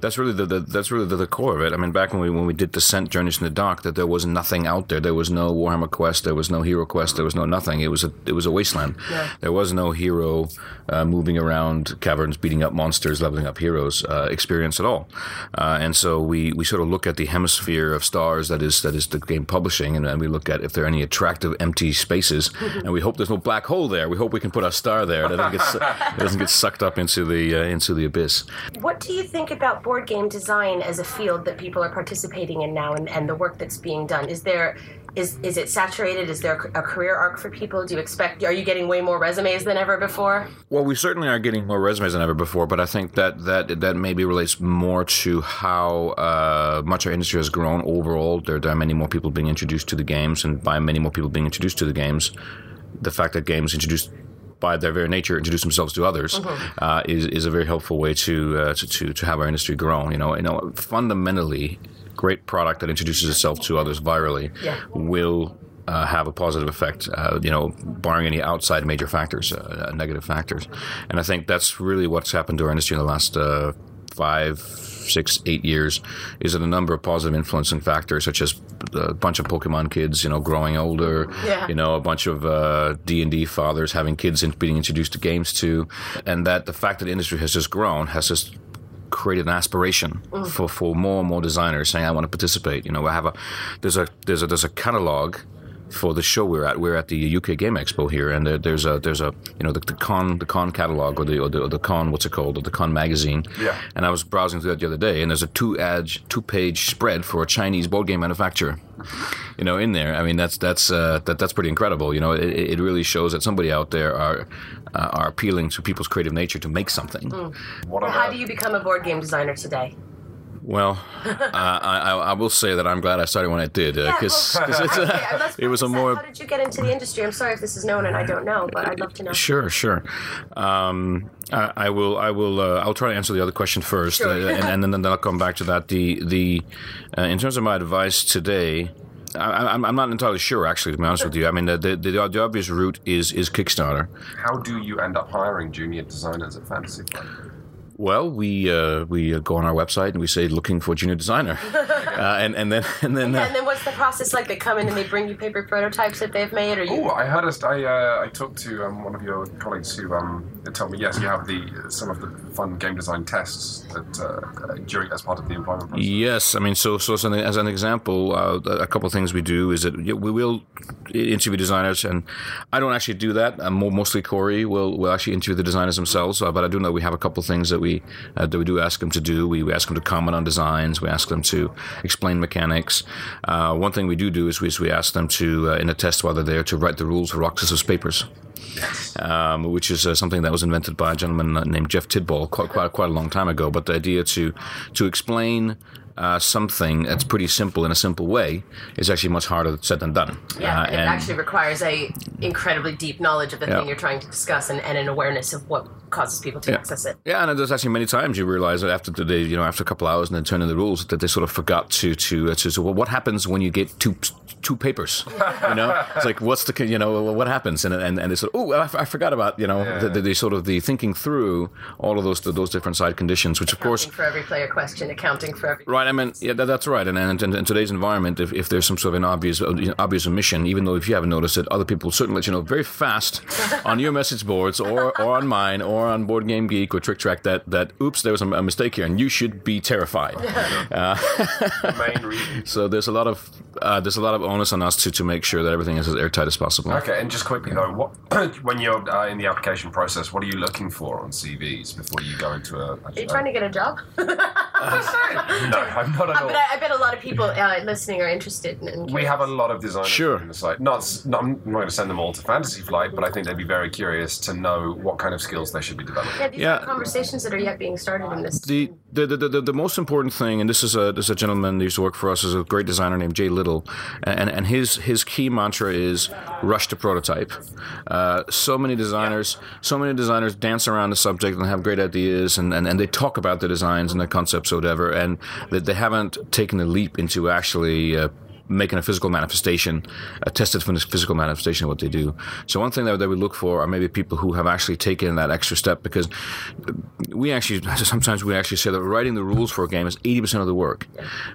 that's really the, the that's really the, the core of it. I mean, back when we when we did Descent Journeys in the Dark, that there was nothing out there. There was no Warhammer Quest. There was no Hero Quest. There was no nothing. It was a it was a wasteland. There was no hero uh, moving around caverns, beating up monsters, leveling up heroes uh, experience at all. Uh, and so we, we sort of look at the hemisphere of stars that is that is the game publishing, and, and we look at if there are any attractive empty spaces, and we hope there's no black hole there. We hope we can put our star there that doesn't get su- doesn't get sucked up into the uh, into the abyss. What do you think about board game design as a field that people are participating in now and, and the work that's being done? Is there is is it saturated? Is there a career arc for people? Do you expect are you getting way more resumes than ever before? Well, we certainly are getting more resumes than ever before, but I think that that that maybe relates more to how uh, much our industry has grown overall. There, there are many more people being introduced to the games, and by many more people being introduced to the games, the fact that games introduced by their very nature introduce themselves to others uh, is is a very helpful way to, uh, to to to have our industry grow. You know, you know, fundamentally, great product that introduces itself to others virally Yeah. will uh, have a positive effect, uh, you know, barring any outside major factors, uh, negative factors. And I think that's really what's happened to our industry in the last uh, five, six, eight years is that a number of positive influencing factors, such as a bunch of Pokemon kids, you know, growing older, Yeah. you know, a bunch of uh, D and D fathers having kids in, being introduced to games too, and that the fact that the industry has just grown has just created an aspiration for, for more and more designers saying I want to participate. You know, I have a there's a there's a there's a catalog for the show we're at. We're at the UK Game Expo here, and there, there's a there's a you know the, the con the con catalog or the, or the or the con what's it called or the con magazine. Yeah. And I was browsing through that the other day, and there's a two edge two page spread for a Chinese board game manufacturer. You know, in there. I mean, that's that's uh, that that's pretty incredible. You know, it, it really shows that somebody out there are uh, are appealing to people's creative nature to make something. What on How do you become a board game designer today? Well, uh, I, I I will say that I'm glad I started when I did because well, it's Okay, uh, it was a more How did you get into the industry? I'm sorry if this is known and I don't know, but I'd love to know. Sure, sure. Um, I, I will. I will. Uh, I'll try to answer the other question first, Sure. uh, and, and then I'll come back to that. The the uh, in terms of my advice today. I, I'm, I'm not entirely sure, actually. To be honest with you, I mean, the, the, the, the obvious route is is Kickstarter. How do you end up hiring junior designers at Fantasy Flight? Well, we uh, we uh, go on our website and we say looking for junior designer, uh, and and then and then And uh, then what's the process like? They come in and they bring you paper prototypes that they've made, or you? Oh, I heard us. I uh, I talked to um, one of your colleagues who um, told me yes, you have the some of the fun game design tests that uh, uh, during as part of the employment process. Yes, I mean, so so as an, as an example, uh, a couple of things we do is that we will interview designers, and I don't actually do that. More, mostly Corey will will actually interview the designers themselves. Uh, but I do know we have a couple of things that we uh, that we do ask them to do. We, we ask them to comment on designs. We ask them to explain mechanics. Uh, one thing we do do is we, is we ask them to uh, in a test while they're there to write the rules for Roxas' papers um, which is uh, something that was invented by a gentleman named Jeff Tidball quite, quite quite a long time ago. But the idea to to explain uh, something that's pretty simple in a simple way is actually much harder said than done. Yeah, Uh, and it actually requires a incredibly deep knowledge of the Yeah. thing you're trying to discuss and, and an awareness of what causes people to access it. Yeah, and there's actually many times you realize that after the day, you know, after a couple hours and then turn in the rules, that they sort of forgot to to uh, to. So, well, what happens when you get two two papers? You know, it's like what's the you know what happens? And and and they sort of oh, I, f- I forgot about you know the, the, the sort of the thinking through all of those those different side conditions, which of course for every player question, accounting for every. Right, I mean, yeah, that, that's right. And, and, and in today's environment, if, if there's some sort of an obvious uh, you know, obvious omission, even though if you haven't noticed it, other people will certainly let you know very fast on your message boards or, or on mine or on Board Game Geek or TricTrac that, that oops, there was a, a mistake here, and you should be terrified. The. So there's a lot of uh, there's a lot of onus on us to, to make sure that everything is as airtight as possible. Okay, and just quickly though, what when you're uh, in the application process, what are you looking for on CVs before you go into a? Are you trying to get a job? No, I'm not at all. but I, I bet a lot of people uh, listening are interested in. in We have a lot of designers Sure. in the site. Not, not, I'm not going to send them all to Fantasy Flight, but I think they'd be very curious to know what kind of skills they should be developing. Yeah, these Yeah. are conversations that are yet being started in this. The, the, the, the, the most important thing, and this is a this is a gentleman who used to work for us, is a great designer named Jay Little, and and his his key mantra is rush to prototype. Uh, so many designers, so many designers dance around the subject and have great ideas, and, and, and they talk about the designs and the concepts or whatever, and that they haven't taken the leap into actually. Uh, making a physical manifestation, a tested physical manifestation of what they do. So one thing that, that we look for are maybe people who have actually taken that extra step because we actually sometimes we actually say that writing the rules for a game is 80% of the work.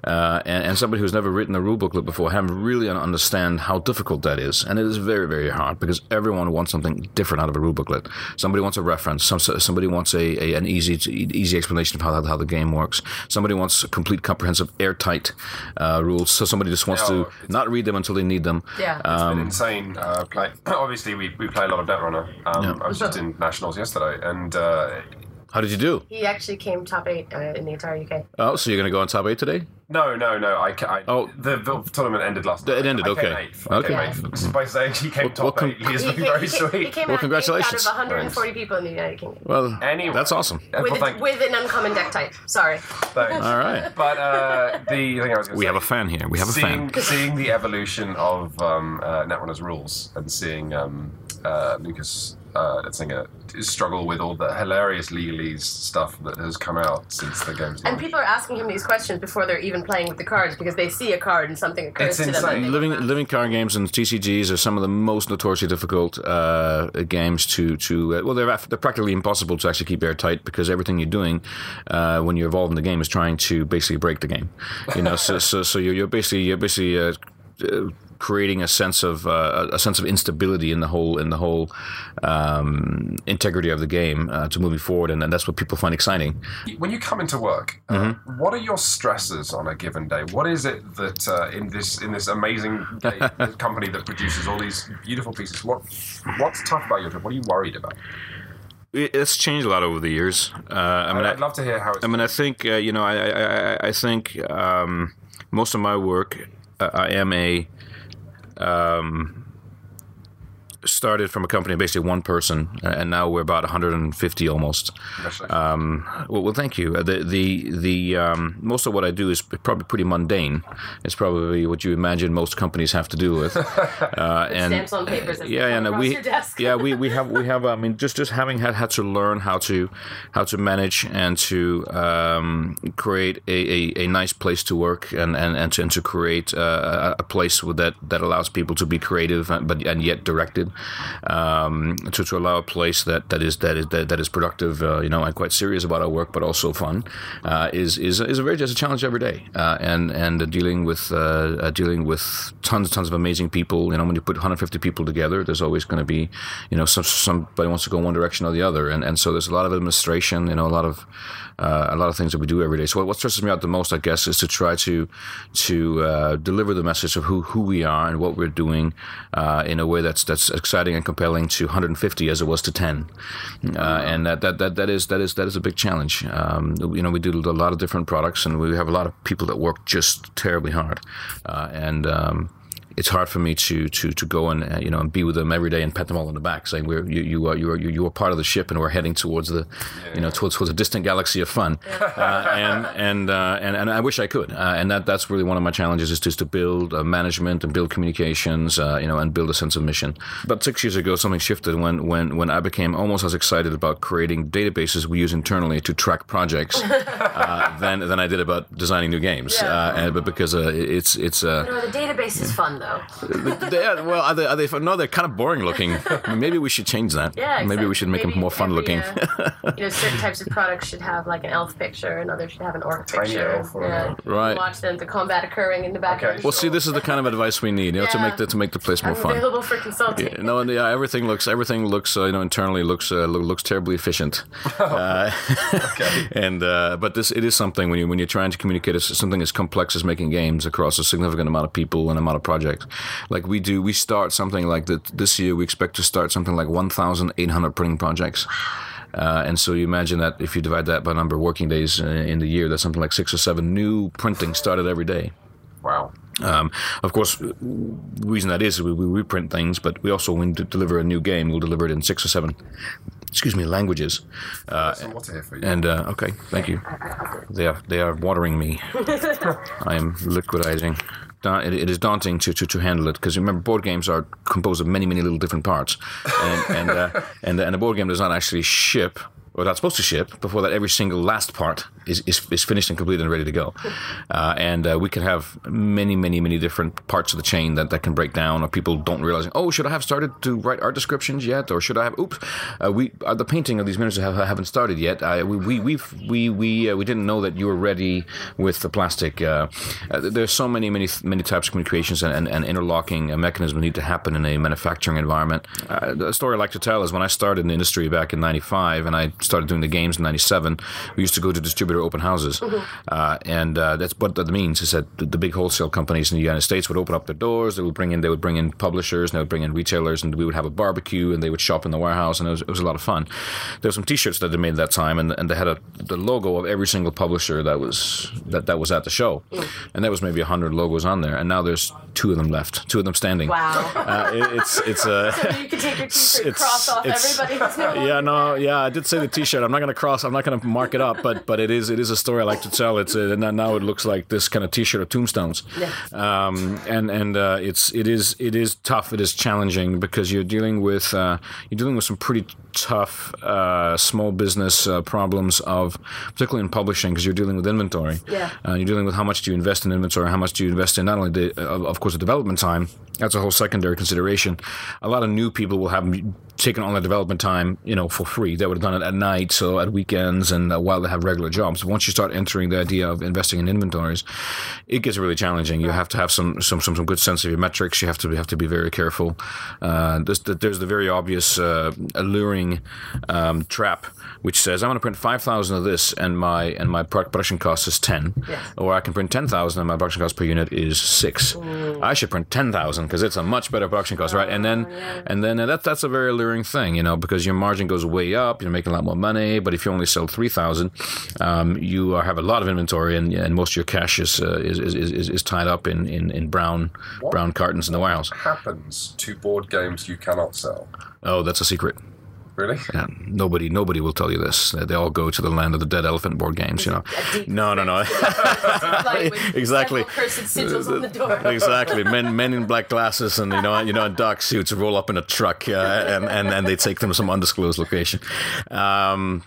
Uh, and, and somebody who's never written a rule booklet before haven't really understand how difficult that is. And it is very, very hard because everyone wants something different out of a rule booklet. Somebody wants a reference. Some, somebody wants a, a an easy easy explanation of how, how the game works. Somebody wants complete, comprehensive, airtight uh, rules. So somebody just wants to it's- not read them until they need them. Yeah. It's been insane. Uh, play. Obviously, we, we play a lot of Netrunner. Um, I was just in nationals yesterday, and uh, How did you do? He actually came top eight uh, in the entire UK. Oh, so you're going to go on top eight today? no, no, no. I, I Oh. the, the tournament ended last. It night. ended, I came okay. eighth. I Okay. came eighth. By saying he came Well, top well, eight, he is He being came, very he came, sweet. he came Well, out, congratulations. out of 140 people in the United Kingdom. Well, Anyway. that's awesome. Uh, With, well, thank- with an uncommon deck type. Sorry. thanks. All right. But uh, the thing I was going to We say, have a fan here. We have a fan. seeing the evolution of um, uh, Netrunner's rules and seeing um, uh, Lukas uh, Singer struggle with all the hilarious legalese stuff that has come out since the game's And launched? people are asking him these questions before they're even playing with the cards because they see a card and something occurs It's to them. insane. and they living living card games and TCGs are some of the most notoriously difficult uh, games to to uh, well they're they're practically impossible to actually keep airtight because everything you're doing uh, when you're involved in the game is trying to basically break the game you know so so, so you're, you're basically you're basically uh, uh, creating a sense of uh, a sense of instability in the whole in the whole um, integrity of the game uh, to moving forward and, and that's what people find exciting when you come into work, uh, Mm-hmm. what are your stresses on a given day? What is it that uh, in this in this amazing day, company that produces all these beautiful pieces? What what's tough about your job? What are you worried about? It's changed a lot over the years uh, I mean I'd love to hear how it's. I mean, I think uh, you know, I I, I, I think um, most of my work, uh, I am a um, started from a company basically one person, and now we're about 150 almost. Congratulations. Um, well, well, thank you. Uh, The the the um, most of what I do is probably pretty mundane. It's probably what you imagine most companies have to do with. Uh, and stamps on papers as yeah, come yeah, no, we your desk. yeah we, we have we have. I mean, just just having had had to learn how to how to manage and to um, create a, a, a nice place to work and and and to, and to create uh, a place with that that allows people to be creative but and yet directed. Um, to, to allow a place that, that is that is that, that is productive, uh, you know, and quite serious about our work, but also fun, uh, is is is a very just a challenge every day. Uh, and and dealing with uh, uh, dealing with tons tons of amazing people. You know, when you put 150 people together, there's always going to be, you know, some somebody wants to go one direction or the other, and and so there's a lot of administration. You know, a lot of uh, a lot of things that we do every day. So what stresses me out the most, I guess, is to try to to uh, deliver the message of who who we are and what we're doing uh, in a way that's that's exciting and compelling to 150 as it was to 10. Uh, and that, that that that is that is that is a big challenge. Um, you know, we do a lot of different products, and we have a lot of people that work just terribly hard, uh, and. Um, it's hard for me to to to go and uh, you know and be with them every day and pat them all on the back, saying we're you you are you are you, you are part of the ship and we're heading towards the you know towards towards a distant galaxy of fun, uh, and and, uh, and and I wish I could, uh, and that that's really one of my challenges is just to build uh, management and build communications, uh, you know, and build a sense of mission. But six years ago, something shifted when when when I became almost as excited about creating databases we use internally to track projects uh, than than I did about designing new games, Yeah. uh, and but because uh, it's it's uh, No, the database is fun though. They are, well, are they, are they? fun? No, they're kind of boring looking. Maybe we should change that. Yeah, Maybe we should make Maybe them more fun looking. uh, you know, certain types of products should have like an elf picture, and others should have an orc Tiny picture. elf or- yeah. Right. Watch them, the combat occurring in the background. well, see, this is the kind of advice we need, you know, to make the to make the place more I'm fun. available for consulting. Yeah, no, and yeah, everything looks everything looks uh, you know internally looks uh, lo- looks terribly efficient. Uh, and uh, but this it is something when you when you're trying to communicate as- something as complex as making games across a significant amount of people and amount of projects. Like we do, we start something like that this year. We expect to start something like 1,800 printing projects. Uh, and so you imagine that if you divide that by number of working days uh, in the year, that's something like six or seven new printing started every day. wow. Um, of course, the reason that is we, we reprint things, but we also when we deliver a new game, we'll deliver it in six or seven, excuse me, languages. Uh, water here for you. and uh, okay, thank you. They are they are watering me. I am liquidizing. It, it is daunting to, to, to handle it because remember board games are composed of many many little different parts, and and uh, and, and a board game does not actually ship or that's supposed to ship before that every single last part is, is, is finished and completed and ready to go. Uh, and uh, we could have many, many, many different parts of the chain that, that can break down, or people don't realize, oh, should I have started to write art descriptions yet? Or should I have, oops, uh, we uh, the painting of these miniatures have, haven't started yet. Uh, we, we, we've, we, we, uh, we didn't know that you were ready with the plastic. Uh, there's so many, many, many types of communications and, and, and interlocking mechanisms need to happen in a manufacturing environment. The story I like to tell is when I started in the industry back in 95 and I started doing the games in 97, we used to go to distributor open houses. Uh, and uh, that's what that means is that the, the big wholesale companies in the United States would open up their doors, they would bring in, they would bring in publishers, and they would bring in retailers, and we would have a barbecue, and they would shop in the warehouse, and it was, it was a lot of fun. There were some T-shirts that they made at that time, and, and they had a, the logo of every single publisher that was that, that was at the show, and there was maybe hundred logos on there, and now there's two of them left, two of them standing. Wow. Uh, it, it's it's uh, you can take your t-shirt, cross off everybody no yeah, no, yeah. I did say the T-shirt. I'm not going to cross. I'm not going to mark it up, but but it is it is a story I like to tell. It's a, and now it looks like this kind of T-shirt of tombstones. Um, and and uh, it's it is it is tough. It is challenging because you're dealing with uh, you're dealing with some pretty tough uh, small business uh, problems of particularly in publishing because you're dealing with inventory. Yeah. Uh, you're dealing with how much do you invest in inventory, how much do you invest in not only the uh, of course the development time. That's a whole secondary consideration. A lot of new people will have taken on the development time, you know, for free. They would have done it at night, so at weekends, and uh, while they have regular jobs. Once you start entering the idea of investing in inventories, it gets really challenging. You have to have some some some, some good sense of your metrics. You have to have to be very careful. Uh, there's, there's the very obvious uh, alluring um, trap, which says I'm going to print five thousand of this, and my and my production cost is ten, or I can print ten thousand, and my production cost per unit is six. I should print ten thousand because it's a much better production cost, right? And then and then uh, that that's a very alluring thing, you know, because your margin goes way up, you're making a lot more money. But if you only sell three thousand, um, you are, have a lot of inventory, and, and most of your cash is, uh, is, is, is is tied up in, in, in brown brown cartons in the warehouse. happens to board games you cannot sell? Oh, that's a secret. Really? Yeah, nobody, nobody will tell you this. They all go to the land of the dead elephant board games. You know, no, no, no. Exactly. Cursed on the door. exactly. Men, men in black glasses and you know, you know, in dark suits roll up in a truck, uh, and, and and they take them to some undisclosed location. Um,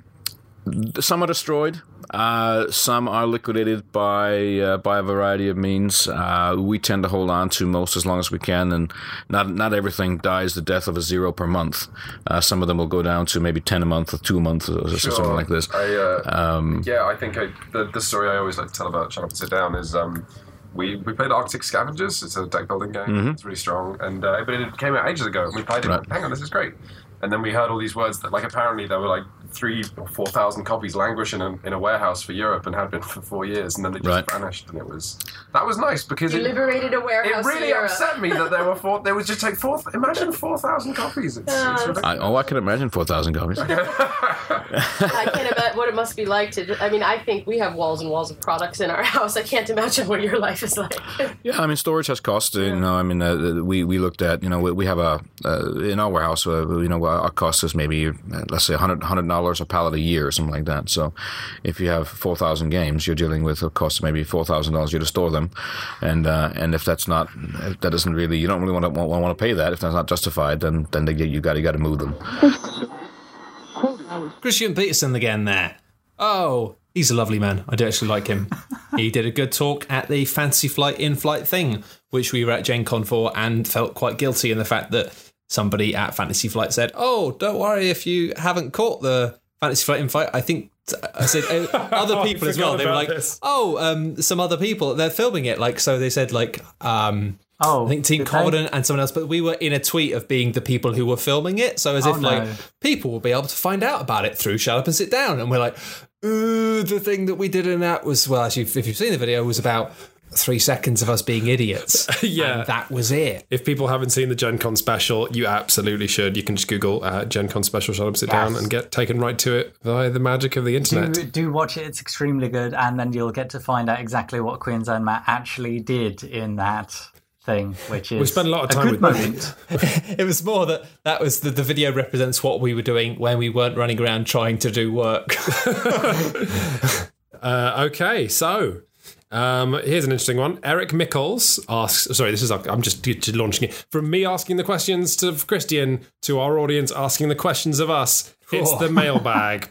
some are destroyed. Uh, some are liquidated by uh, by a variety of means. Uh, we tend to hold on to most as long as we can, and not not everything dies the death of a zero per month. Uh, some of them will go down to maybe ten a month or two a month or something like this. I, uh, yeah, I think I, the, the story I always like to tell about Shut Up and Sit Down is um, we, we played Arctic Scavengers. It's a deck building game. It's really strong. And uh, but it came out ages ago, and we played it. Mm-hmm. Right. Hang on, this is great. And then we heard all these words that, like, apparently there were like three or four thousand copies languishing in, in a warehouse for Europe and had been for four years, and then they just Right. vanished. And it was that was nice because You it, liberated a warehouse. it warehouse. really in Europe. upset me that there were four. There was just like four. Imagine four thousand copies. It's, Uh, it's ridiculous. I, oh, I can imagine four thousand copies. I can't imagine what it must be like to. I mean, I think we have walls and walls of products in our house. I can't imagine what your life is like. Yeah, I mean storage has cost. You know, I mean uh, we we looked at you know we, we have a uh, in our warehouse uh, you know our cost is maybe uh, let's say hundred hundred dollars a pallet a year or something like that. So if you have four thousand games, you're dealing with a cost of maybe four thousand dollars a year to store them, and uh, and if that's not if that doesn't really you don't really want to want, want to pay that if that's not justified, then then they, you got you got to move them. Christian Petersen again there. Oh, he's a lovely man. I do actually like him. he did a good talk at the Fantasy Flight in flight thing, which we were at Gen Con for and felt quite guilty in the fact that somebody at Fantasy Flight said, Oh, don't worry if you haven't caught the Fantasy Flight in flight. I think I said uh, other people as well. They were like, this. Oh, um, some other people. They're filming it. Like, so they said, like, um, Oh, I think Team did they? Corden and someone else, but we were in a tweet of being the people who were filming it. So as Oh, if like people will be able to find out about it through Shut Up and Sit Down. And we're like, ooh, the thing that we did in that was, well, actually, if you've seen the video, was about three seconds of us being idiots. Yeah. And that was it. If people haven't seen the Gen Con special, you absolutely should. You can just Google uh, Gen Con special, shut up, sit down, and get taken right to it via the magic of the internet. do, do watch it. It's extremely good, and then you'll get to find out exactly what Queen's Own Matt actually did in that thing, which is We spent a lot of time with- moment. It was more that that was the, the video represents what we were doing when we weren't running around trying to do work. Uh, okay, so um, here's an interesting one. Eric Mickles asks. Sorry, this is I'm just launching it from me asking the questions to Christian to our audience asking the questions of us. It's the mailbag.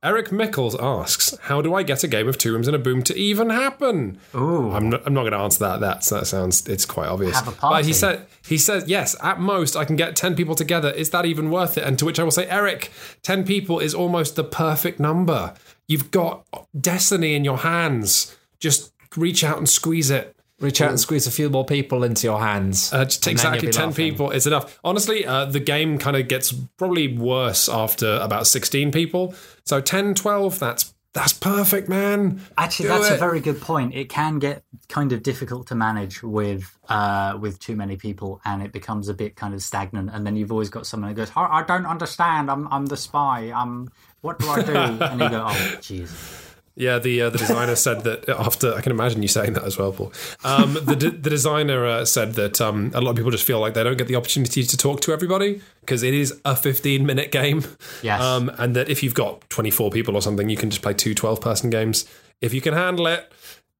Eric Mickles asks, "How do I get a game of Two Rooms and a Boom to even happen?" Ooh, I'm not, I'm not going to answer that. That's, that sounds it's quite obvious. Have a But party. he said he says yes. At most, I can get ten people together. Is that even worth it? And to which I will say, Eric, ten people is almost the perfect number. You've got destiny in your hands. Just reach out and squeeze it. Reach out and squeeze a few more people into your hands. Uh, just exactly 10 laughing. people is enough. Honestly, uh, the game kind of gets probably worse after about 16 people. So 10, 12, that's that's perfect, man. Actually, Do that's a very good point. It can get kind of difficult to manage with uh, with too many people, and it becomes a bit kind of stagnant. And then you've always got someone who goes, "I I don't understand. I'm I'm the spy. I'm what do I do?" and you go, "Oh, jeez." Yeah, the uh, the designer said that after I can imagine you saying that as well, Paul. Um, the de- the designer uh, said that um, a lot of people just feel like they don't get the opportunity to talk to everybody because it is a 15 minute game. Yes. Um, and that if you've got 24 people or something, you can just play two 12 person games if you can handle it.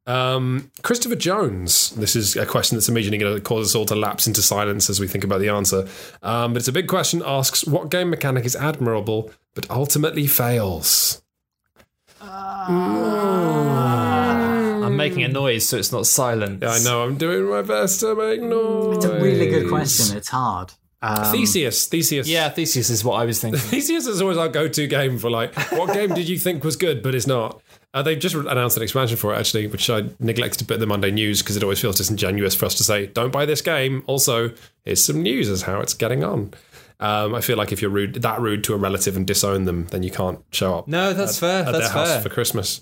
Um, Christopher Jones. This is a question that's immediately going to cause us all to lapse into silence as we think about the answer. Um, but it's a big question. Asks what game mechanic is admirable but ultimately fails. I'm making a noise so it's not silent. I know I'm doing my best to make noise. It's a really good question. It's hard. Um, Theseus. Theseus. Yeah, Theseus is what I was thinking. Theseus is always our go-to game for like, what game did you think was good but it's not? Uh, they've just announced an expansion for it actually, which I neglected to put in the Monday news because it always feels disingenuous for us to say, "Don't buy this game." Also, here's some news as how it's getting on. Um, I feel like if you're rude, that rude to a relative and disown them, then you can't show up. No, that's fair. at That's their house for Christmas.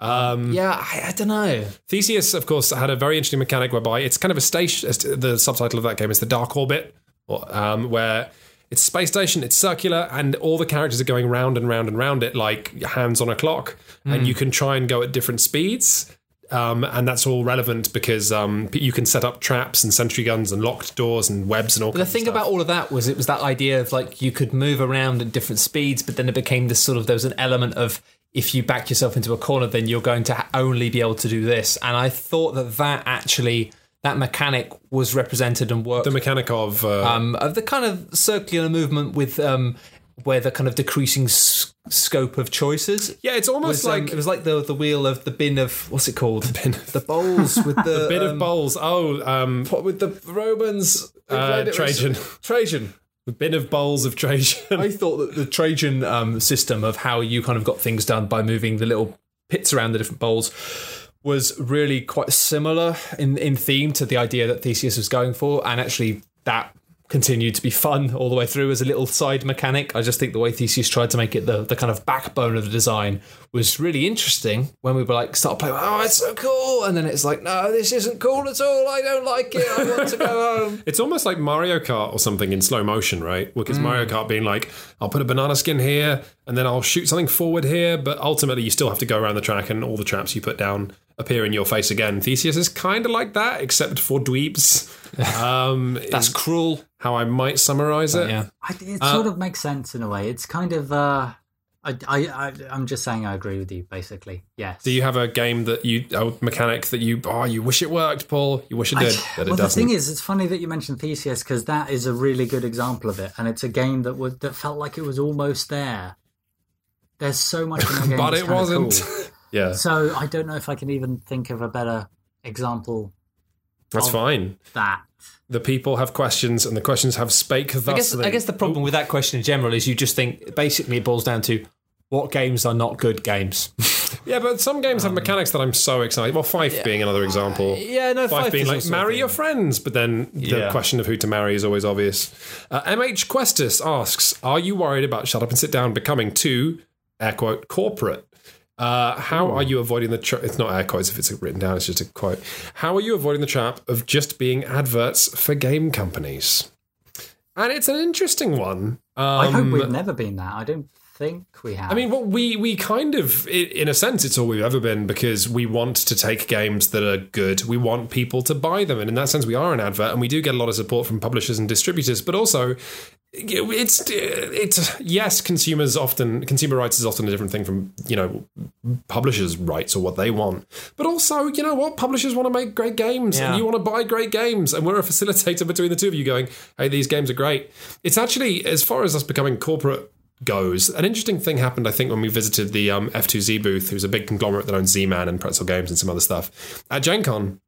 Um, yeah, I, I don't know. Theseus, of course, had a very interesting mechanic whereby it's kind of a station. The subtitle of that game is the Dark Orbit, or, um, where it's a space station. It's circular, and all the characters are going round and round and round it like hands on a clock, and you can try and go at different speeds. Um, and that's all relevant because um, you can set up traps and sentry guns and locked doors and webs and all. But the thing about all of that was it was that idea of like you could move around at different speeds, but then it became this sort of there was an element of if you back yourself into a corner, then you're going to only be able to do this. And I thought that that actually that mechanic was represented and worked the mechanic of uh, um, of the kind of circular movement with um, where the kind of decreasing s- scope of choices. yeah, it's almost Was, um, like it was like the the wheel of the bin of what's it called? The bin of the bowls with the, bit of um, bowls. Oh, um, what with the Romans. Uh, played it with- Trajan. Trajan. the bin of bowls of Trajan. I thought that the Trajan um, system of how you kind of got things done by moving the little pits around the different bowls was really quite similar in in theme to the idea that Theseus was going for, and actually that continued to be fun all the way through as a little side mechanic. I just think the way Theseus tried to make it the the kind of backbone of the design was really interesting. When we were like start playing, oh, it's so cool, and then it's like, no, this isn't cool at all. I don't like it. I want to go home. It's almost like Mario Kart or something in slow motion, right? Because Mm. Mario Kart being like, I'll put a banana skin here and then I'll shoot something forward here, but ultimately you still have to go around the track and all the traps you put down appear in your face again. Theseus is kind of like that, except for dweebs. Um, That's cruel. how I might summarize it. Yeah. I, it sort of makes sense in a way. It's kind of. Uh, I, I, I, I'm just saying I agree with you, basically. Yes. Do you have a game that you, a mechanic that you, oh, you wish it worked, Paul? You wish it did, but it well, the doesn't. thing is, it's funny that you mentioned Theseus because that is a really good example of it, and it's a game that would that felt like it was almost there. There's so much in that game, but it wasn't. cool. yeah, So I don't know if I can even think of a better example. that's of fine. That The people have questions, and the questions have spake thusly. I guess, I guess the problem with that question in general is you just think basically it boils down to what games are not good games. Yeah, but some games have mechanics that I'm so excited. Well, Fief being another example. yeah, no, Fief, Fief being like marry your friends, but then the Yeah. question of who to marry is always obvious. Uh, MH Questus asks, "Are you worried about Shut Up and Sit Down becoming too air quote corporate?" Uh, how are you avoiding the? Tra- it's not air quotes if it's written down. It's just a quote. How are you avoiding the trap of just being adverts for game companies? And it's an interesting one. Um, I hope we've never been that. I don't think we have. I mean, well, we we kind of, in a sense, it's all we've ever been because we want to take games that are good. We want people to buy them, and in that sense, we are an advert, and we do get a lot of support from publishers and distributors. But also, it's it's yes, consumers often consumer rights is often a different thing from you know publishers' rights or what they want. But also, you know what, publishers want to make great games, Yeah. and you want to buy great games, and we're a facilitator between the two of you, going, "Hey, these games are great." It's actually as far as us becoming corporate goes. An interesting thing happened, I think, when we visited the um, F2Z booth, who's a big conglomerate that owns Z-Man and Pretzel Games and some other stuff, at Gen Con,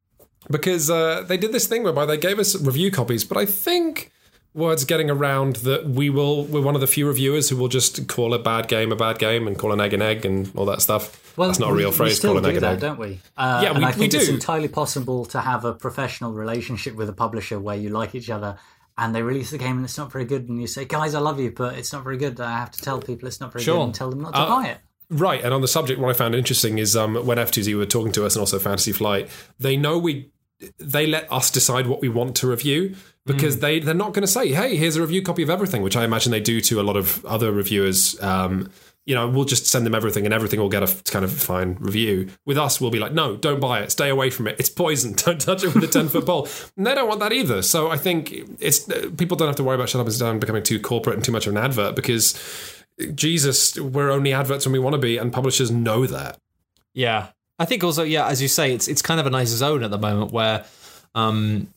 because uh, they did this thing whereby they gave us review copies, but I think word's getting around that we will we're one of the few reviewers who will just call a bad game a bad game and call an egg an egg and all that stuff. Well, That's not a real we phrase. still Call an do egg an that, egg. don't we? Uh, Yeah, and we- I we think it's entirely possible to have a professional relationship with a publisher where you like each other, and they release the game and it's not very good, and you say, "Guys, I love you, but it's not very good." I have to tell people it's not very Sure. good and tell them not to Uh, buy it. Right, and on the subject, what I found interesting is um, when F2Z were talking to us and also Fantasy Flight, they know we, they let us decide what we want to review because they they're not going to say, "Hey, here's a review copy of everything," which I imagine they do to a lot of other reviewers. Um, you know, we'll just send them everything and everything will get a kind of fine review. With us, we'll be like, no, don't buy it. Stay away from it. It's poison. Don't touch it with a 10 foot pole. And they don't want that either. So I think it's people don't have to worry about Shut Up and Down becoming too corporate and too much of an advert because Jesus, we're only adverts when we want to be, and publishers know that. Yeah, I think also, yeah, as you say, it's it's kind of a nice zone at the moment where, um,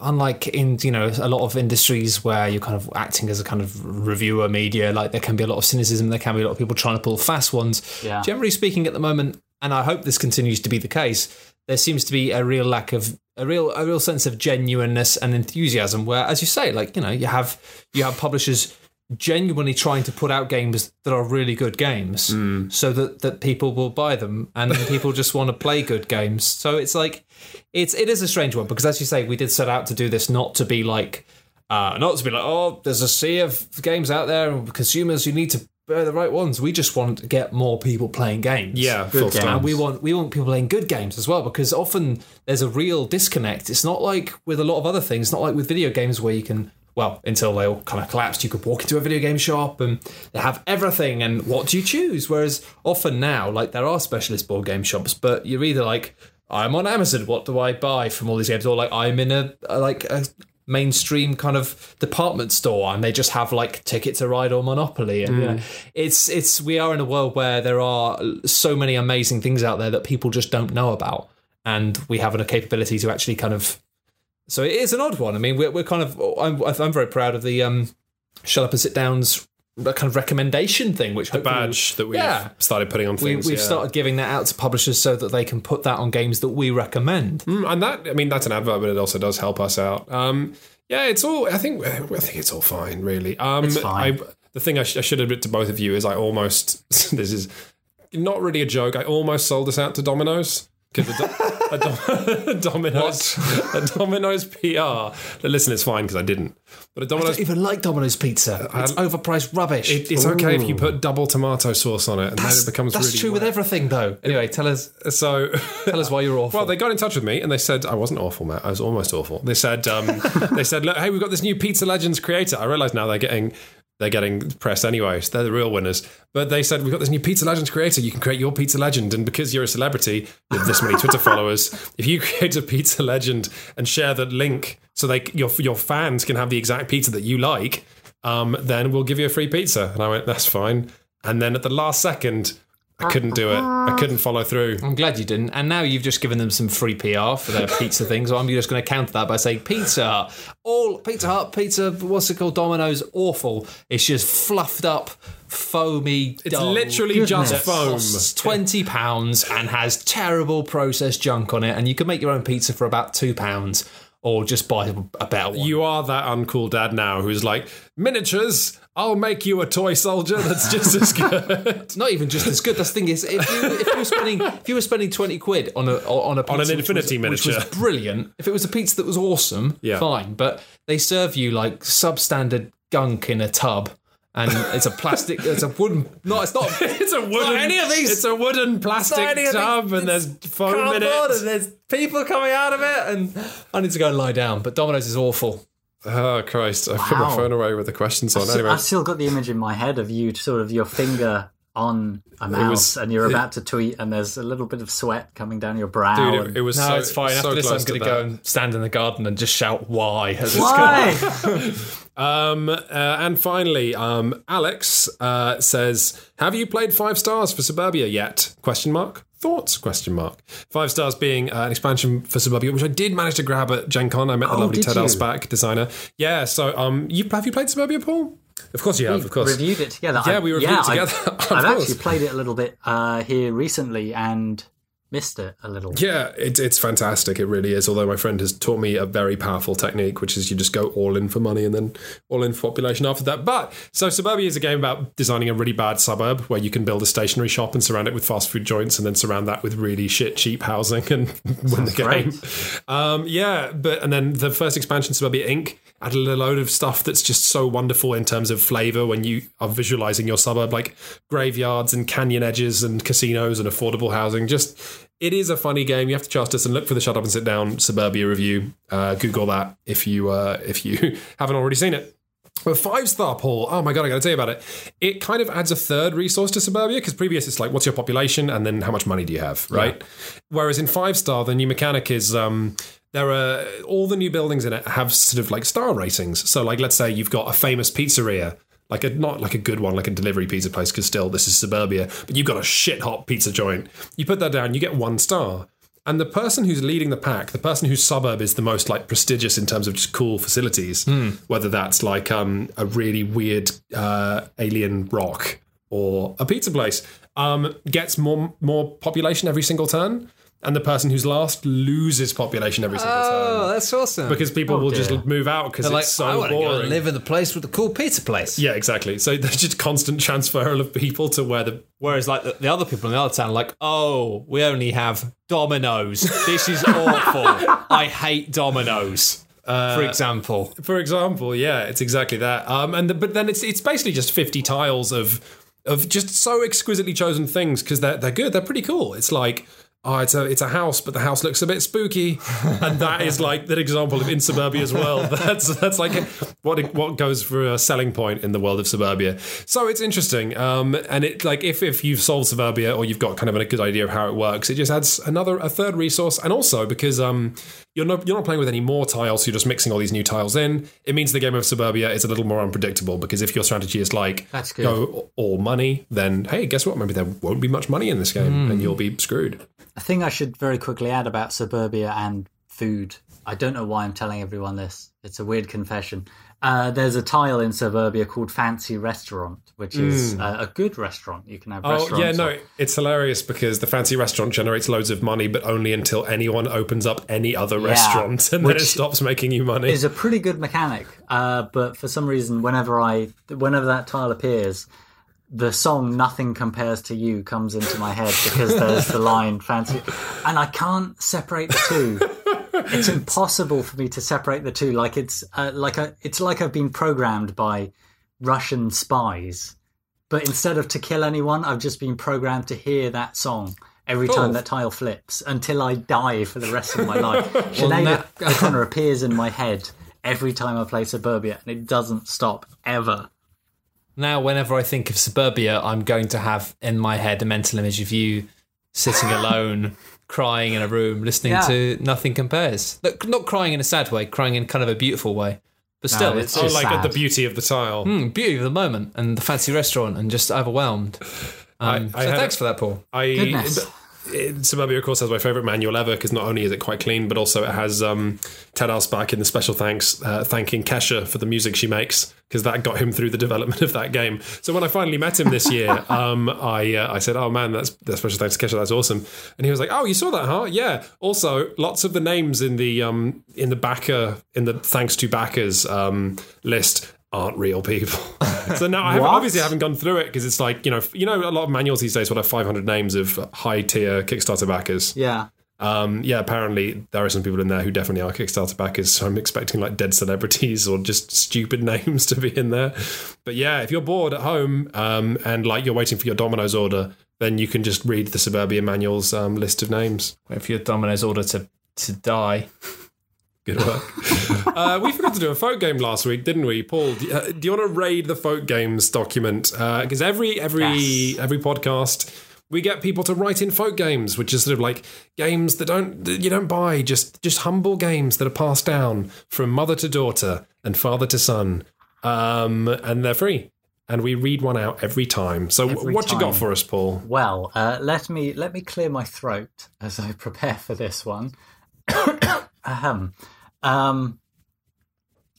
unlike in you know a lot of industries where you're kind of acting as a kind of reviewer media, like there can be a lot of cynicism, there can be a lot of people trying to pull fast ones. Yeah. Generally speaking, at the moment, and I hope this continues to be the case, there seems to be a real lack of a real a real sense of genuineness and enthusiasm. Where, as you say, like you know, you have you have publishers genuinely trying to put out games that are really good games hmm. so that, that people will buy them and people just want to play good games. So it's like it's it is a strange one because as you say, we did set out to do this not to be like uh, not to be like, oh, there's a sea of games out there and consumers you need to buy the right ones. We just want to get more people playing games. Yeah, Good stop. game. And we want we want people playing good games as well because often there's a real disconnect. It's not like with a lot of other things. It's not like with video games where you can well until they all kind of collapsed. You could walk into a video game shop and they have everything. And what do you choose? Whereas often now, like there are specialist board game shops, but you're either like I'm on Amazon. What do I buy from all these games? Or like I'm in a, a like a mainstream kind of department store and they just have like Ticket to Ride or Monopoly and you know, it's it's we are in a world where there are so many amazing things out there that people just don't know about and we have a capability to actually kind of so it is an odd one I mean we're, we're kind of I'm, I'm very proud of the um shut up and sit downs that kind of recommendation thing which the Badge that we've Yeah. started putting on we, things. we've yeah. started giving that out to publishers so that they can put that on games that we recommend Mm, and that I mean that's an advert, but it also does help us out. Um, yeah, it's all. I think I think it's all fine, really. Um, It's fine. I, the thing I, sh- I should admit to both of you is I almost this is not really a joke. I almost sold this out to Domino's. Because a, a, a Domino's, a Domino's PR. Listen, it's fine because I didn't. But a I Domino's, don't even like Domino's pizza it's overpriced rubbish it, it's okay if you put double tomato sauce on it, and then it becomes That's really. true with everything, though. Anyway, tell us, So tell us why you're awful. Well, they got in touch with me and they said I wasn't awful, Matt. I was almost awful. They said um, they said, Look, hey, we've got this new Pizza Legends creator. I realise now they're getting they're getting press anyway. So they're the real winners. But they said we've got this new Pizza Legends creator. You can create your Pizza Legend, and because you're a celebrity with this many Twitter followers, if you create a Pizza Legend and share that link so they your your fans can have the exact pizza that you like, um, then we'll give you a free pizza. And I went, that's fine. And then at the last second. I ah, couldn't do it. I couldn't follow through. I'm glad you didn't. And now you've just given them some free PR for their pizza thing. So I'm just going to counter that by saying Pizza Hut, all Pizza Hut, pizza, what's it called? Domino's, awful. It's just fluffed up, foamy. It's dull literally Goodness. just foam. costs twenty pounds and has terrible processed junk on it, and you can make your own pizza for about two pounds, or just buy a better one. You are that uncool dad now who's like, miniatures, I'll make you a toy soldier that's just as good. It's not even just as good. The thing is, if you if you were spending if you were spending twenty quid on a on a pizza an which infinity was, which was brilliant. If it was a pizza that was awesome, Yeah. fine. But they serve you like substandard gunk in a tub, and it's a plastic. it's a wooden. No, it's not. it's a wooden. any of these- It's a wooden plastic any of these- tub, and there's foam in it. and there's people coming out of it, and I need to go and lie down. But Domino's is awful. Oh Christ! I put my phone away with the questions on. So Anyway, I've still got the image in my head of you, sort of your finger on a mouse, was- and you're about to tweet, and there's a little bit of sweat coming down your brow. dude, and- it, it was No, so, it's fine. so After this, I'm close to going to go and stand in the garden and just shout "Why?" as it's Why? Um, uh, and finally, um, Alex uh, says, "Have you played Five Stars for Suburbia yet?" Question mark. Thoughts? Question mark. Five Stars being uh, an expansion for Suburbia, which I did manage to grab at Gen Con. I met the Oh, lovely Ted you? Alspach, designer. Yeah. So, um, you have you played Suburbia, Paul? Of course you have. Of course. reviewed it together. Yeah, I- we reviewed it together, I've actually played it a little bit uh, here recently and missed it a little. Yeah, it, it's fantastic. It really is. Although my friend has taught me a very powerful technique, which is you just go all in for money and then all in for population after that. But so Suburbia is a game about designing a really bad suburb where you can build a stationary shop and surround it with fast food joints and then surround that with really shit cheap housing and win the game. Um, yeah, but and then the first expansion, Suburbia Inc., added a load of stuff that's just so wonderful in terms of flavor when you are visualizing your suburb, like graveyards and canyon edges and casinos and affordable housing. Just it is a funny game. You have to trust us and look for the Shut Up and Sit Down Suburbia review. Uh, Google that if you uh, if you haven't already seen it. But five star, Paul. Oh my god, I got to tell you about it. It kind of adds a third resource to Suburbia because previous it's like, what's your population and then how much money do you have, right? Whereas in five star, the new mechanic is um, there are all the new buildings in it have sort of like star ratings. So, like, let's say you've got a famous pizzeria. Like a not like a good one, like a delivery pizza place, because still this is suburbia. But you've got a shit hot pizza joint. You put that down, you get one star. And the person who's leading the pack, the person whose suburb is the most like prestigious in terms of just cool facilities, whether that's like um, a really weird uh, alien rock or a pizza place, um, gets more more population every single turn. And the person who's last loses population every single time. Oh, turn that's awesome. because people will just move out because They're like, it's so I want to go boring. and live in the place with the cool pizza place. yeah, exactly. So there's just constant transferal of people to where the Whereas, like the, the other people in the other town, are like, oh, we only have Domino's. This is awful. I hate Domino's. for example, For example, yeah, it's exactly that. Um, and the, but then it's it's basically just fifty tiles of of just so exquisitely chosen things because they're they're good. They're pretty cool. It's like. Oh, it's a it's a house, but the house looks a bit spooky, and that is like an example of in suburbia as well. That's that's like what what goes for a selling point in the world of suburbia. So it's interesting, um, and it like if if you've solved suburbia or you've got kind of a good idea of how it works, it just adds another a third resource, and also because um, you're not you're not playing with any more tiles, you're just mixing all these new tiles in. It means the game of Suburbia is a little more unpredictable because if your strategy is like That's good. go all money, then hey, guess what? Maybe there won't be much money in this game, and hmm. you'll be screwed. A thing I should very quickly add about suburbia and food. I don't know why I'm telling everyone this. It's a weird confession. Uh, there's a tile in suburbia called Fancy Restaurant, which is uh, a good restaurant. You can have. Oh restaurants. yeah, no, or- it's hilarious because the fancy restaurant generates loads of money, but only until anyone opens up any other restaurant, and then it stops making you money. is a pretty good mechanic. Uh, but for some reason, whenever I, whenever that tile appears, the song "Nothing Compares to You" comes into my head because there's the line "fancy," and I can't separate the two. It's impossible for me to separate the two. Like it's uh, like a, it's like I've been programmed by Russian spies, but instead of to kill anyone, I've just been programmed to hear that song. Every time that tile flips until I die for the rest of my life. Sinead now- O'Connor appears in my head every time I play Suburbia, and it doesn't stop ever. now whenever I think of suburbia, I'm going to have in my head a mental image of you sitting alone, crying in a room, listening Yeah. to Nothing Compares. Look, not crying in a sad way, crying in kind of a beautiful way. But still, No, it's, it's oh, just like at the beauty of the tile. mm, beauty of the moment and the fancy restaurant and just overwhelmed. Um, I so had- thanks for that, Paul. I Goodness. It- Suburbia, of course, has my favorite manual ever because not only is it quite clean, but also it has um, Ted Alspach in the special thanks uh, thanking Kesha for the music she makes because that got him through the development of that game. So when I finally met him this year, um, I uh, I said, "Oh man, that's that special thanks to Kesha. That's awesome." And he was like, "Oh, you saw that, huh? Yeah." Also, lots of the names in the um, in the backer in the thanks to backers um, list aren't real people. so now I haven't, obviously I haven't gone through it because it's like you know you know a lot of manuals these days will have 500 names of high tier Kickstarter backers. Yeah. Um, yeah, apparently there are some people in there who definitely are Kickstarter backers. So I'm expecting like dead celebrities or just stupid names to be in there. But yeah, if you're bored at home um, and like you're waiting for your Domino's order, then you can just read the Suburbia manual's um, list of names. Wait for your Domino's order to, to die. Good work. uh, we forgot to do a folk game last week, didn't we, Paul? Do, uh, do you want to raid the folk games document? Because every every Yes. every podcast we get people to write in folk games, which is sort of like games that don't that you don't buy, just just humble games that are passed down from mother to daughter and father to son, um, and they're free. And we read one out every time. So, Every what you got for us, Paul? Well, uh, let me let me clear my throat as I prepare for this one. Ahem. Um,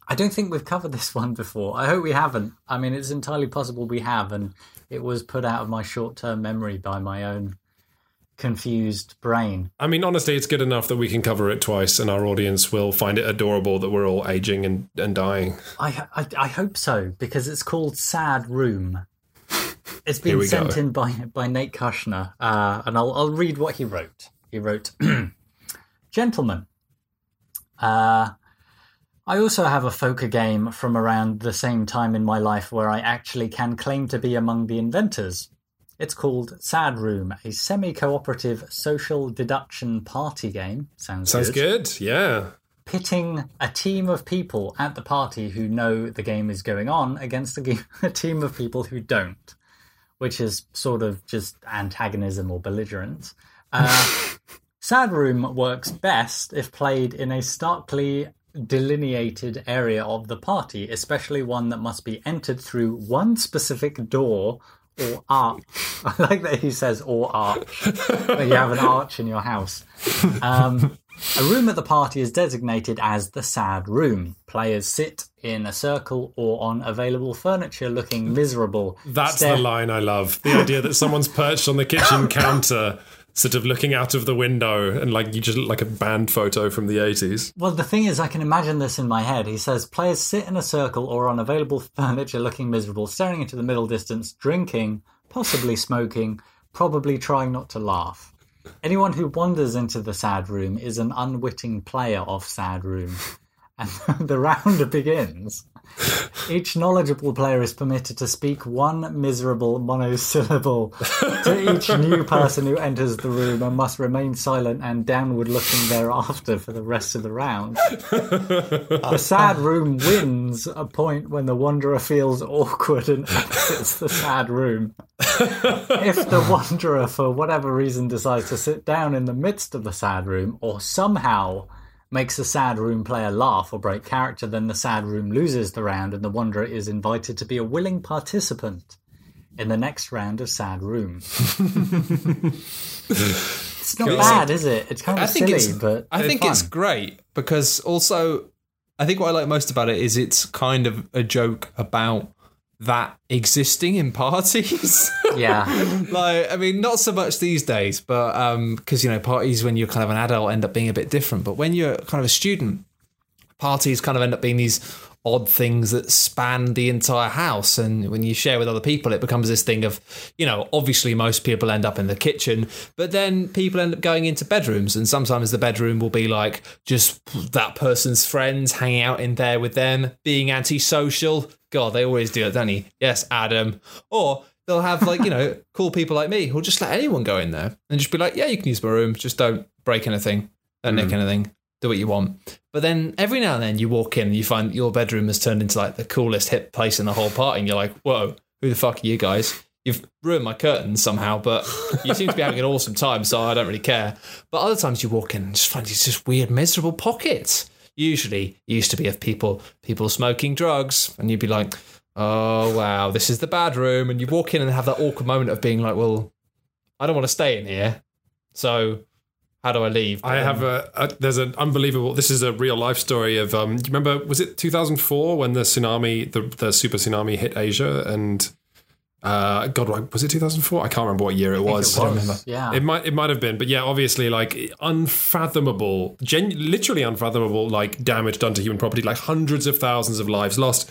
I don't think we've covered this one before. I hope we haven't. I mean, it's entirely possible we have, and it was put out of my short-term memory by my own confused brain. I mean, honestly, it's good enough that we can cover it twice, and our audience will find it adorable that we're all aging and, and dying. I, I I hope so because it's called Sad Room. It's been sent go. in by by Nate Kushner, uh, and I'll I'll read what he wrote. He wrote, "Gentlemen, uh, I also have a folk game from around the same time in my life where I actually can claim to be among the inventors. It's called Sad Room, a semi-cooperative social deduction party game. Sounds Sounds good. Yeah. pitting a team of people at the party who know the game is going on against a, game, a team of people who don't, which is sort of just antagonism or belligerence. Uh, Sad Room works best if played in a starkly delineated area of the party, especially one that must be entered through one specific door or arch. I like that he says or arch. that you have an arch in your house. Um, a room at the party is designated as the sad room. Players sit in a circle or on available furniture looking miserable. That's Stare- the line I love. The idea that someone's perched on the kitchen counter, sort of looking out of the window, and like you just look like a band photo from the 80s. Well, the thing is, I can imagine this in my head. He says players sit in a circle or on available furniture looking miserable, staring into the middle distance, drinking, possibly smoking, probably trying not to laugh. Anyone who wanders into the sad room is an unwitting player of sad room. And the round begins. Each knowledgeable player is permitted to speak one miserable monosyllable to each new person who enters the room and must remain silent and downward looking thereafter for the rest of the round. The sad room wins a point when the wanderer feels awkward and exits the sad room. If the wanderer, for whatever reason, decides to sit down in the midst of the sad room or somehow makes a sad room player laugh or break character, then the sad room loses the round and the wanderer is invited to be a willing participant in the next round of sad room. it's not bad, is it? It's kind I of think silly, it's but I think it's great because also I think what I like most about it is it's kind of a joke about that existing in parties. yeah. like I mean, not so much these days, but um, because you know parties when you're kind of an adult end up being a bit different. But when you're kind of a student, parties kind of end up being these odd things that span the entire house. And when you share with other people it becomes this thing of you know obviously most people end up in the kitchen but then people end up going into bedrooms. And sometimes the bedroom will be like just that person's friends hanging out in there with them being antisocial. God they always do it don't you yes adam. Or they'll have like you know cool people like me who'll just let anyone go in there and just be like yeah you can use my room. Just don't break anything don't nick hmm. anything do what you want. But then every now and then you walk in and you find your bedroom has turned into like the coolest hip place in the whole party, and you're like, whoa, who the fuck are you guys? You've ruined my curtains somehow, but you seem to be having an awesome time, so I don't really care. But other times you walk in and just find these just weird, miserable pockets. Usually it used to be of people people smoking drugs, and you'd be like, oh wow, this is the bad room. And you walk in and have that awkward moment of being like, well, I don't want to stay in here. So how do I leave? I have a, a there's an unbelievable. This is a real life story of. Um, do you remember? Was it 2004 when the tsunami, the the super tsunami hit Asia and. Uh, God, was it 2004? I can't remember what year it was. it was, Yeah. It might it might have been, but yeah, obviously, like unfathomable, gen- literally unfathomable, like damage done to human property, like hundreds of thousands of lives lost.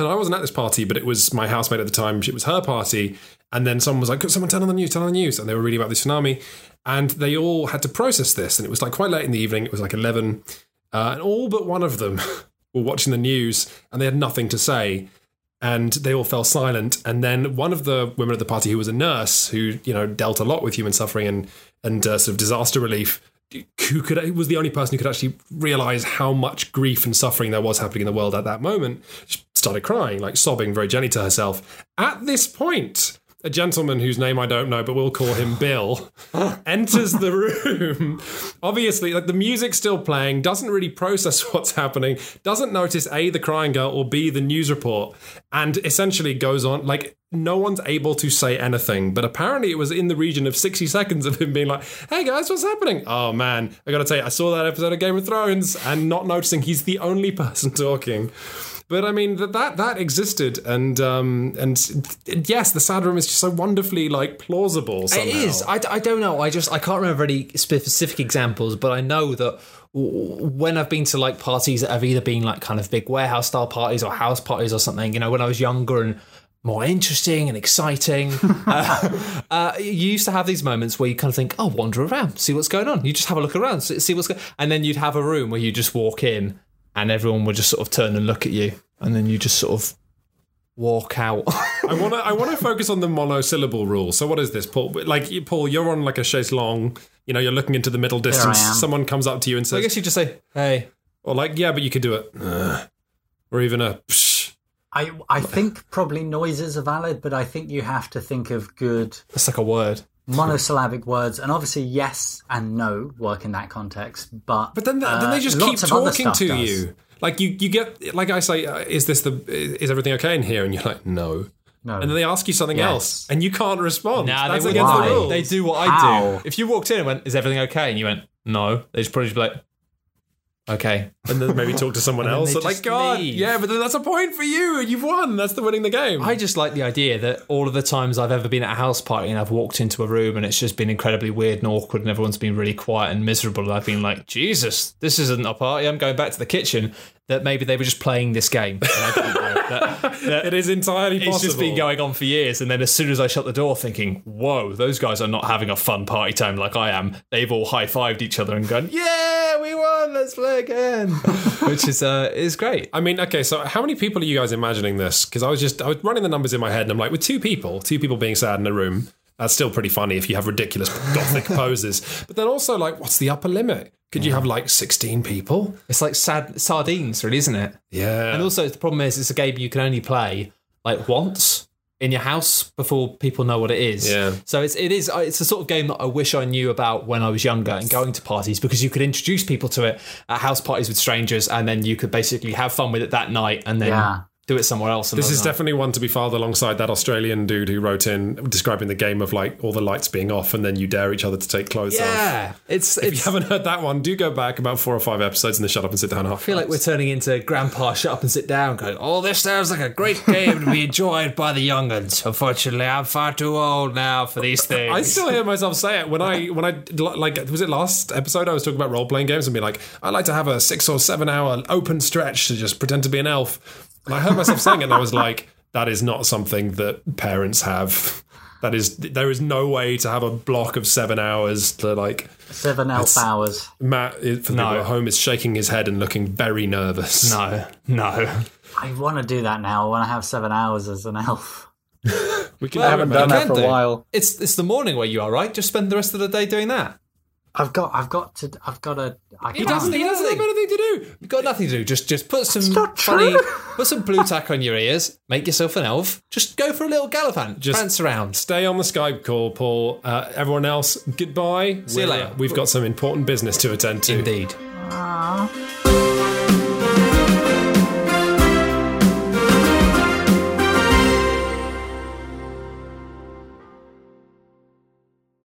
And I wasn't at this party, but it was my housemate at the time. It was her party, and then someone was like, "Could someone turn on the news? Turn on the news!" And they were reading about the tsunami, and they all had to process this. And it was like quite late in the evening. It was like eleven, uh, and all but one of them were watching the news, and they had nothing to say and they all fell silent. And then one of the women at the party, who was a nurse, who you know dealt a lot with human suffering and and uh, sort of disaster relief, who could was the only person who could actually realize how much grief and suffering there was happening in the world at that moment. She started crying, like sobbing very gently to herself. At this point. A gentleman whose name I don't know, but we'll call him Bill, enters the room. Obviously, like the music's still playing, doesn't really process what's happening, doesn't notice A, the crying girl, or B, the news report, and essentially goes on like no one's able to say anything. But apparently, it was in the region of 60 seconds of him being like, hey guys, what's happening? Oh man, I gotta tell you, I saw that episode of Game of Thrones and not noticing he's the only person talking. But I mean that that, that existed, and um, and yes, the sad room is just so wonderfully like plausible. Somehow. It is. I, I don't know. I just I can't remember any specific examples, but I know that when I've been to like parties that have either been like kind of big warehouse style parties or house parties or something, you know, when I was younger and more interesting and exciting. uh, uh, you used to have these moments where you kind of think, "Oh, wander around, see what's going on." You just have a look around, see see what's going, on. and then you'd have a room where you just walk in, and everyone would just sort of turn and look at you, and then you just sort of walk out. I want to I want to focus on the monosyllable rule. So what is this, Paul? Like Paul, you're on like a chaise longue. You know, you're looking into the middle distance. Someone comes up to you and says, I guess you just say, "Hey." Or like, yeah, but you could do it. "Uh," or even a. Psh. I I think probably noises are valid, but I think you have to think of good That's like a word. Monosyllabic words, and obviously yes and no work in that context. But But then, then uh, they just keep lots of other talking to does. you. Like you, you get like I say, uh, is this the is everything okay in here? And you're like, no. No. And then they ask you something Yes. else, and you can't respond. Nah, That's they, against wouldn't. the rules. They do what I How? do. If you walked in and went, "Is everything okay?" and you went, "No," they'd probably just be like, "Okay." and then maybe talk to someone else. like, God, leave. yeah, but then that's a point for you. You've won. That's the winning the game. I just like the idea that all of the times I've ever been at a house party and I've walked into a room and it's just been incredibly weird and awkward and everyone's been really quiet and miserable and I've been like, Jesus, this isn't a party. I'm going back to the kitchen. That maybe they were just playing this game. And I didn't know that, that it is entirely possible. it's just been going on for years. And then as soon as I shut the door, thinking, "Whoa, those guys are not having a fun party time like I am." They've all high fived each other and gone, "Yeah, we won. Let's play again," which is uh, is great. I mean, okay, so how many people are you guys imagining this? Because I was just I was running the numbers in my head, and I'm like, with two people, two people being sad in a room, that's still pretty funny if you have ridiculous gothic poses. But then also, like, what's the upper limit? Could you have like 16 people? It's like sad sardines, really, isn't it? Yeah. And also, the problem is, it's a game you can only play like once in your house before people know what it is. Yeah. So it's it is uh, it's the sort of game that I wish I knew about when I was younger and going to parties because you could introduce people to it at house parties with strangers, and then you could basically have fun with it that night, and then Yeah. Do it somewhere else. This is night. definitely one to be filed alongside that Australian dude who wrote in describing the game of like all the lights being off and then you dare each other to take clothes off. yeah. It's If you haven't heard that one, do go back about four or five episodes and the shut up and sit down. I feel like we're turning into Grandpa shut up and sit down, going, "Oh, this sounds like a great game to be enjoyed by the younguns." Unfortunately, I'm far too old now for these things. I still hear myself say it when I when I like was it last episode I was talking about role playing games and be like I like to have a six or seven hour open stretch to just pretend to be an elf. And I heard myself saying it and I was like, that is not something that parents have. That is there is no way to have a block of seven hours to like seven elf hours. Matt for the No. people at home is shaking his head and looking very nervous. no, no. I want to do that now. I want to have seven hours as an elf. We can Well, haven't done that can for a do. while. It's it's the morning where you are, right? Just spend the rest of the day doing that. I've got. I've got to. I've got to. I He can't. doesn't. He doesn't have anything to do. You've got nothing to do. Just just put some not funny, true. put some Blu Tack on your ears. Make yourself an elf. Just go for a little gallivant. Just Just- prance around. Stay on the Skype call, Paul. Uh, everyone else, goodbye. See you We're, later. uh, We've got some important business to attend to. Indeed. Aw.